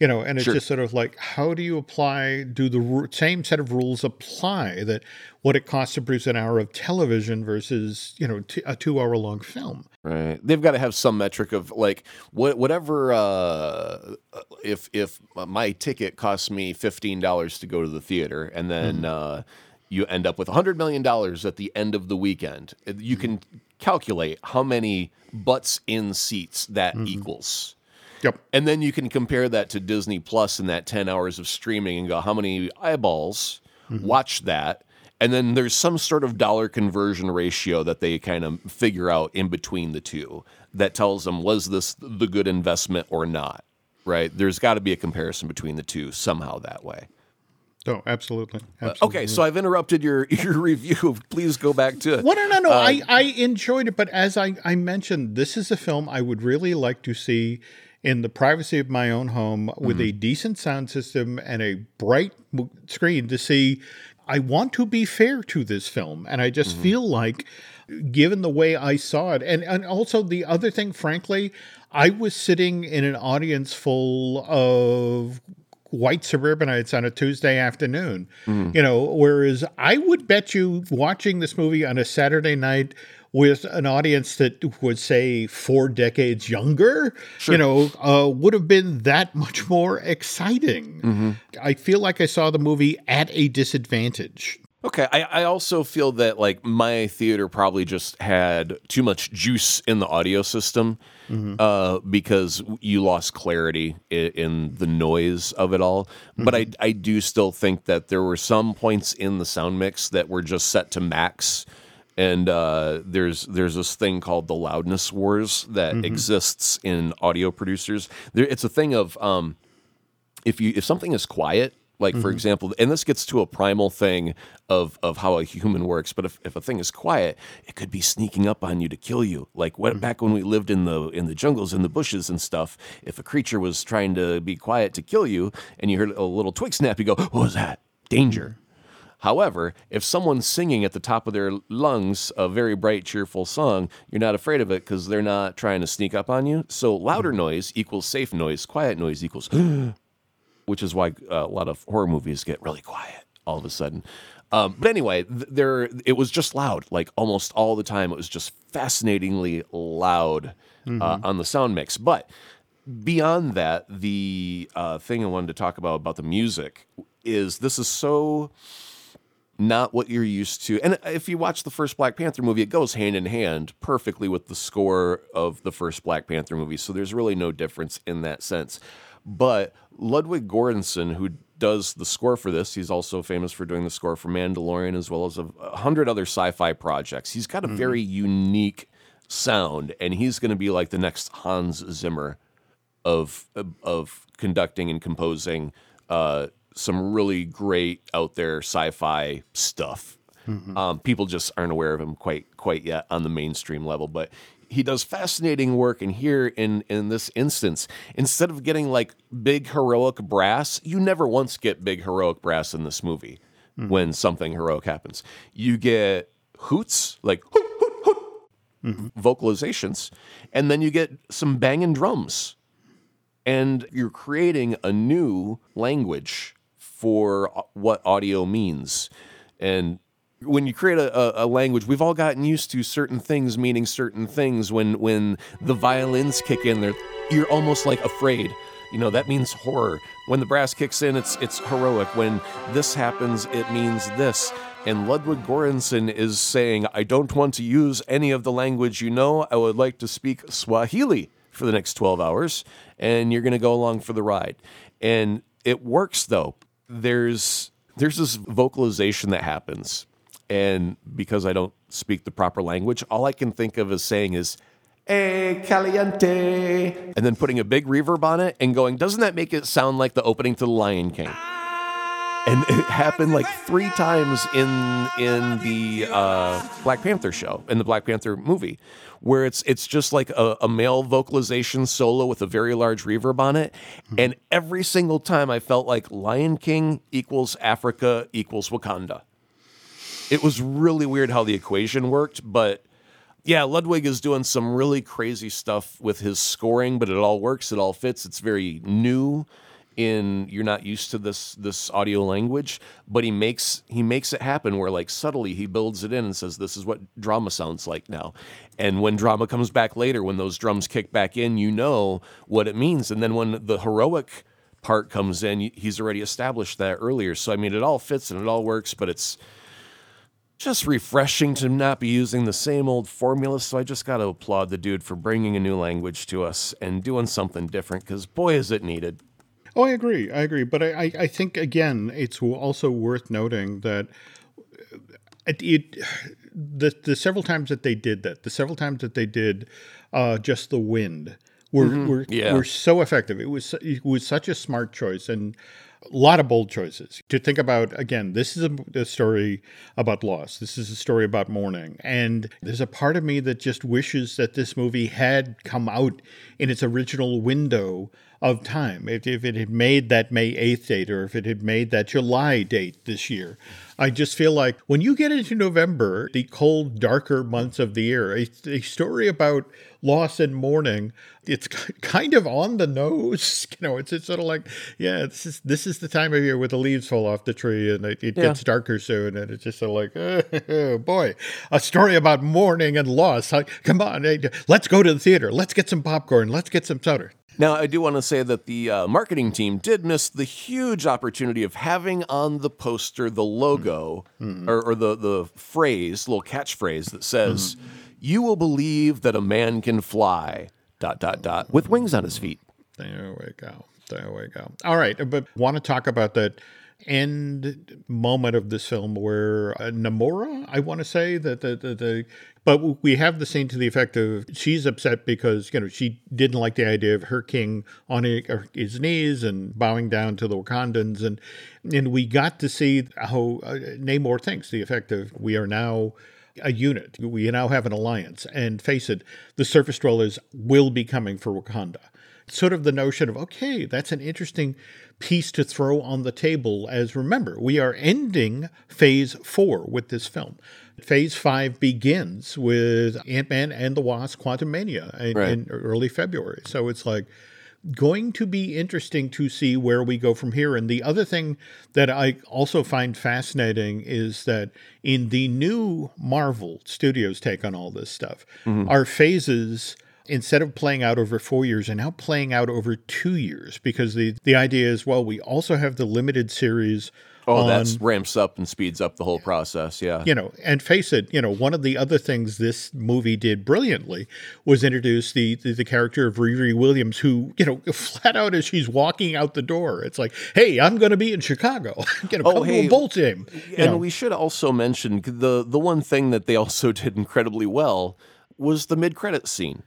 you know, and it's Sure. just sort of like, how do you apply, do the same set of rules apply that what it costs to produce an hour of television versus, you know, t- a two hour long film? Right. They've got to have some metric of like what whatever uh if if my ticket costs me $15 to go to the theater and then uh you end up with $100 million at the end of the weekend. You can calculate how many butts in seats that equals. Yep. And then you can compare that to Disney Plus and that 10 hours of streaming and go, how many eyeballs mm-hmm. watch that? And then there's some sort of dollar conversion ratio that they kind of figure out in between the two that tells them, was this the good investment or not? Right? There's got to be a comparison between the two somehow that way. Oh, absolutely. Uh, absolutely. Okay, so I've interrupted your, your review. Please go back to it. Well, no, no, no. Uh, I, I enjoyed it, but as I, I mentioned, this is a film I would really like to see in the privacy of my own home with mm-hmm. a decent sound system and a bright screen to see. I want to be fair to this film, and I just mm-hmm. feel like, given the way I saw it, and and also the other thing, frankly, I was sitting in an audience full of white suburbanites on a Tuesday afternoon. Mm-hmm. You know, whereas I would bet you watching this movie on a Saturday night with an audience that would say four decades younger, you know, uh, would have been that much more exciting. I feel like I saw the movie at a disadvantage. Okay, I, I also feel that like my theater probably just had too much juice in the audio system uh, because you lost clarity in, in the noise of it all. But I I do still think that there were some points in the sound mix that were just set to max. And uh, there's there's this thing called the loudness wars that exists in audio producers. There, it's a thing of um, if you if something is quiet like for example and this gets to a primal thing of of how a human works but if, if a thing is quiet it could be sneaking up on you to kill you. Like what, back when we lived in the in the jungles in the bushes and stuff if a creature was trying to be quiet to kill you and you heard a little twig snap you go what was that? Danger However, if someone's singing at the top of their lungs a very bright, cheerful song, you're not afraid of it because they're not trying to sneak up on you. So louder noise equals safe noise, quiet noise equals, which is why uh, a lot of horror movies get really quiet all of a sudden. Um, but anyway, th- there it was just loud, like almost all the time. It was just fascinatingly loud uh, on the sound mix. But beyond that, the uh, thing I wanted to talk about about the music is this is so not what you're used to. And if you watch the first Black Panther movie, it goes hand in hand perfectly with the score of the first Black Panther movie. So there's really no difference in that sense. But Ludwig Göransson, who does the score for this, he's also famous for doing the score for Mandalorian as well as a hundred other sci-fi projects. He's got a very unique sound, and he's going to be like the next Hans Zimmer of of conducting and composing uh, some really great out there sci-fi stuff. Mm-hmm. Um, people just aren't aware of him quite quite yet on the mainstream level, but he does fascinating work. And here in in this instance, instead of getting like big heroic brass, you never once get big heroic brass in this movie hmm. when something heroic happens. You get hoots like hoot, hoot, hoot, mm-hmm. vocalizations, and then you get some banging drums and you're creating a new language for uh, what audio means. And when you create a, a, language, we've all gotten used to certain things meaning certain things. When when the violins kick in, you're almost like afraid. You know that means horror. When the brass kicks in, it's it's heroic. When this happens, it means this. And Ludwig Göransson is saying, "I don't want to use any of the language you know. I would like to speak Swahili for the next 12 hours, and you're going to go along for the ride." And it works though. There's there's this vocalization that happens, and because I don't speak the proper language, all I can think of as saying is "Eh caliente," and then putting a big reverb on it and going, "Doesn't that make it sound like the opening to The Lion King?" And it happened like three times in in the uh, Black Panther show, in the Black Panther movie, where it's it's just like a, a male vocalization solo with a very large reverb on it, and every single time I felt like Lion King equals Africa equals Wakanda. It was really weird how the equation worked, but yeah, Ludwig is doing some really crazy stuff with his scoring, but it all works, it all fits. It's very new in you're not used to this this audio language, but he makes he makes it happen where like subtly he builds it in and says this is what drama sounds like now. And when drama comes back later, when those drums kick back in, you know what it means. And then when the heroic part comes in, he's already established that earlier. So I mean it all fits and it all works, but it's just refreshing to not be using the same old formula. So I just got to applaud the dude for bringing a new language to us and doing something different because boy, is it needed. Oh, I agree. I agree. But I, I, I think, again, it's also worth noting that it, it, the, the several times that they did that, the several times that they did uh, just the wind were, were, Yeah. were so effective. It was, it was such a smart choice. And a lot of bold choices to think about. Again, this is a, a story about loss. This is a story about mourning. And there's a part of me that just wishes that this movie had come out in its original window of time. If, if it had made that May 8th date or if it had made that July date this year. I just feel like when you get into November, the cold, darker months of the year, a, a story about loss and mourning, it's kind of on the nose. You know, it's, it's sort of like, yeah, this is this is the time of year where the leaves fall off the tree and it, it Yeah. gets darker soon, and it's just sort of like, oh, boy, a story about mourning and loss. Come on, let's go to the theater. Let's get some popcorn. Let's get some soda. Now, I do want to say that the uh, marketing team did miss the huge opportunity of having on the poster the logo or, or the, the phrase, little catchphrase that says, You will believe that a man can fly, dot, dot, dot, with wings on his feet. There we go. There we go. All right, but want to talk about that end moment of this film where uh, Namora, I want to say that the, the the but we have the scene to the effect of she's upset because you know she didn't like the idea of her king on his knees and bowing down to the Wakandans and and we got to see how uh, Namor thinks the effect of we are now a unit. We now have an alliance. And face it, the surface dwellers will be coming for Wakanda. Sort of the notion of, okay, that's an interesting piece to throw on the table as remember, we are ending phase four with this film. Phase five begins with Ant Man and the Wasp Quantumania in, Right. in early February. So it's like, going to be interesting to see where we go from here. And the other thing that I also find fascinating is that in the new Marvel Studios take on all this stuff, mm-hmm. our phases instead of playing out over four years are now playing out over two years because the the idea is well we also have the limited series Oh, that ramps up and speeds up the whole process. Yeah. you know, and face it, you know, one of the other things this movie did brilliantly was introduce the the, the character of Riri Williams, who you know, flat out as she's walking out the door, it's like, "Hey, I'm going to be in Chicago. you know, Oh, come to a Bulls game." And know, we should also mention the the one thing that they also did incredibly well was the mid credit scene.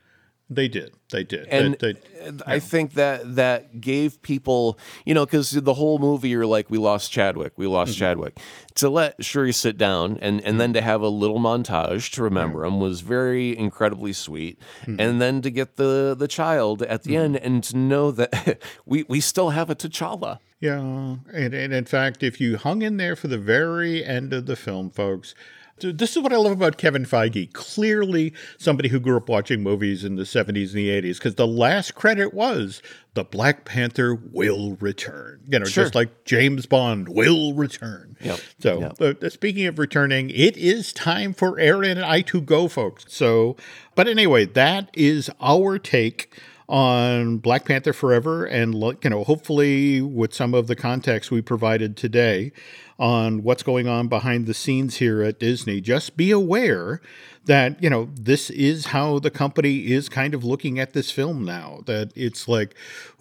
They did, they did, and They- they- I think that that gave people, you know, because the whole movie you're like, we lost Chadwick, we lost Mm-hmm. Chadwick. To let Shuri sit down and and then to have a little montage to remember him was very incredibly sweet, Mm-hmm. and then to get the the child at the end and to know that we we still have a T'Challa. Yeah, and, and in fact, if you hung in there for the very end of the film, folks, this is what I love about Kevin Feige. Clearly, somebody who grew up watching movies in the 70s and the 80s, because the last credit was the Black Panther will return. You know, Sure. just like James Bond will return. Yep, So, uh, speaking of returning, it is time for Aaron and I to go, folks. So, but anyway, that is our take on Black Panther Forever, and you know, hopefully with some of the context we provided today on what's going on behind the scenes here at Disney. Just be aware that you know this is how the company is kind of looking at this film now. That it's like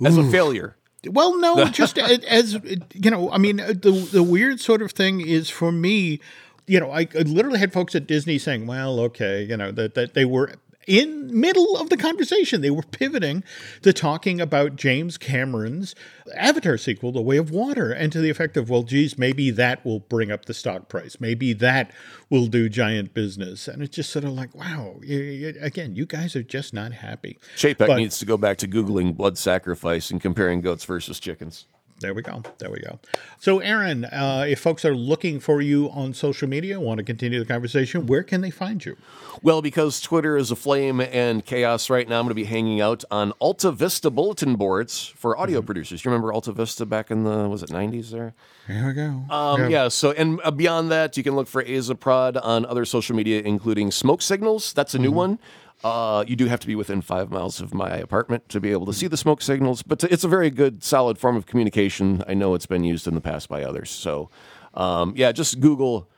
As a failure. well, no, just as you know, I mean, the the weird sort of thing is for me, you know, I, I literally had folks at Disney saying, "Well, okay, you know, that that they were." In middle of the conversation, they were pivoting to talking about James Cameron's Avatar sequel, The Way of Water, and to the effect of, well, geez, maybe that will bring up the stock price. Maybe that will do giant business. And it's just sort of like, wow, again, you guys are just not happy. Chapek needs to go back to googling blood sacrifice and comparing goats versus chickens. There we go. There we go. So, Aaron, uh, if folks are looking for you on social media, want to continue the conversation, where can they find you? Well, because Twitter is aflame and chaos right now, I'm going to be hanging out on Alta Vista bulletin boards for audio producers. You remember Alta Vista back in the was it 90s there? There we go. Um, yeah. So, and uh, beyond that, you can look for Aza Prod on other social media, including Smoke Signals. That's a new one. Uh, you do have to be within five miles of my apartment to be able to see the smoke signals, but it's a very good, solid form of communication. I know it's been used in the past by others. So, um, yeah, just Google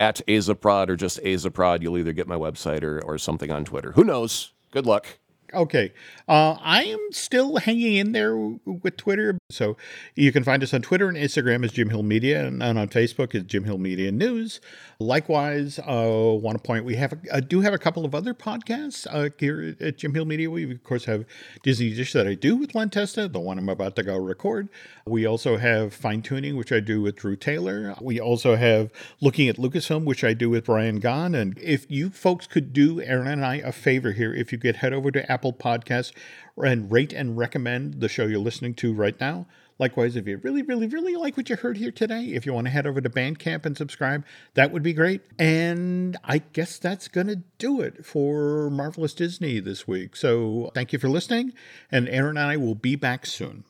at Azaprod or just Azaprod. You'll either get my website or, or something on Twitter. Who knows? Good luck. Okay. Uh, I am still hanging in there with Twitter. So you can find us on Twitter and Instagram as Jim Hill Media and, on Facebook as Jim Hill Media News. Likewise, I uh, want to point we have I do have a couple of other podcasts uh, here at Jim Hill Media. We of course have Disney Dish that I do with Len Testa, the one I'm about to go record. We also have Fine Tuning, which I do with Drew Taylor. We also have Looking at Lucasfilm, which I do with Brian Gahn. And if you folks could do Aaron and I a favor here, if you could head over to Apple Podcasts and rate and recommend the show you're listening to right now. Likewise, if you really, really, really like what you heard here today, if you want to head over to Bandcamp and subscribe, that would be great. And I guess that's going to do it for Marvelous Disney this week. So thank you for listening, and Aaron and I will be back soon.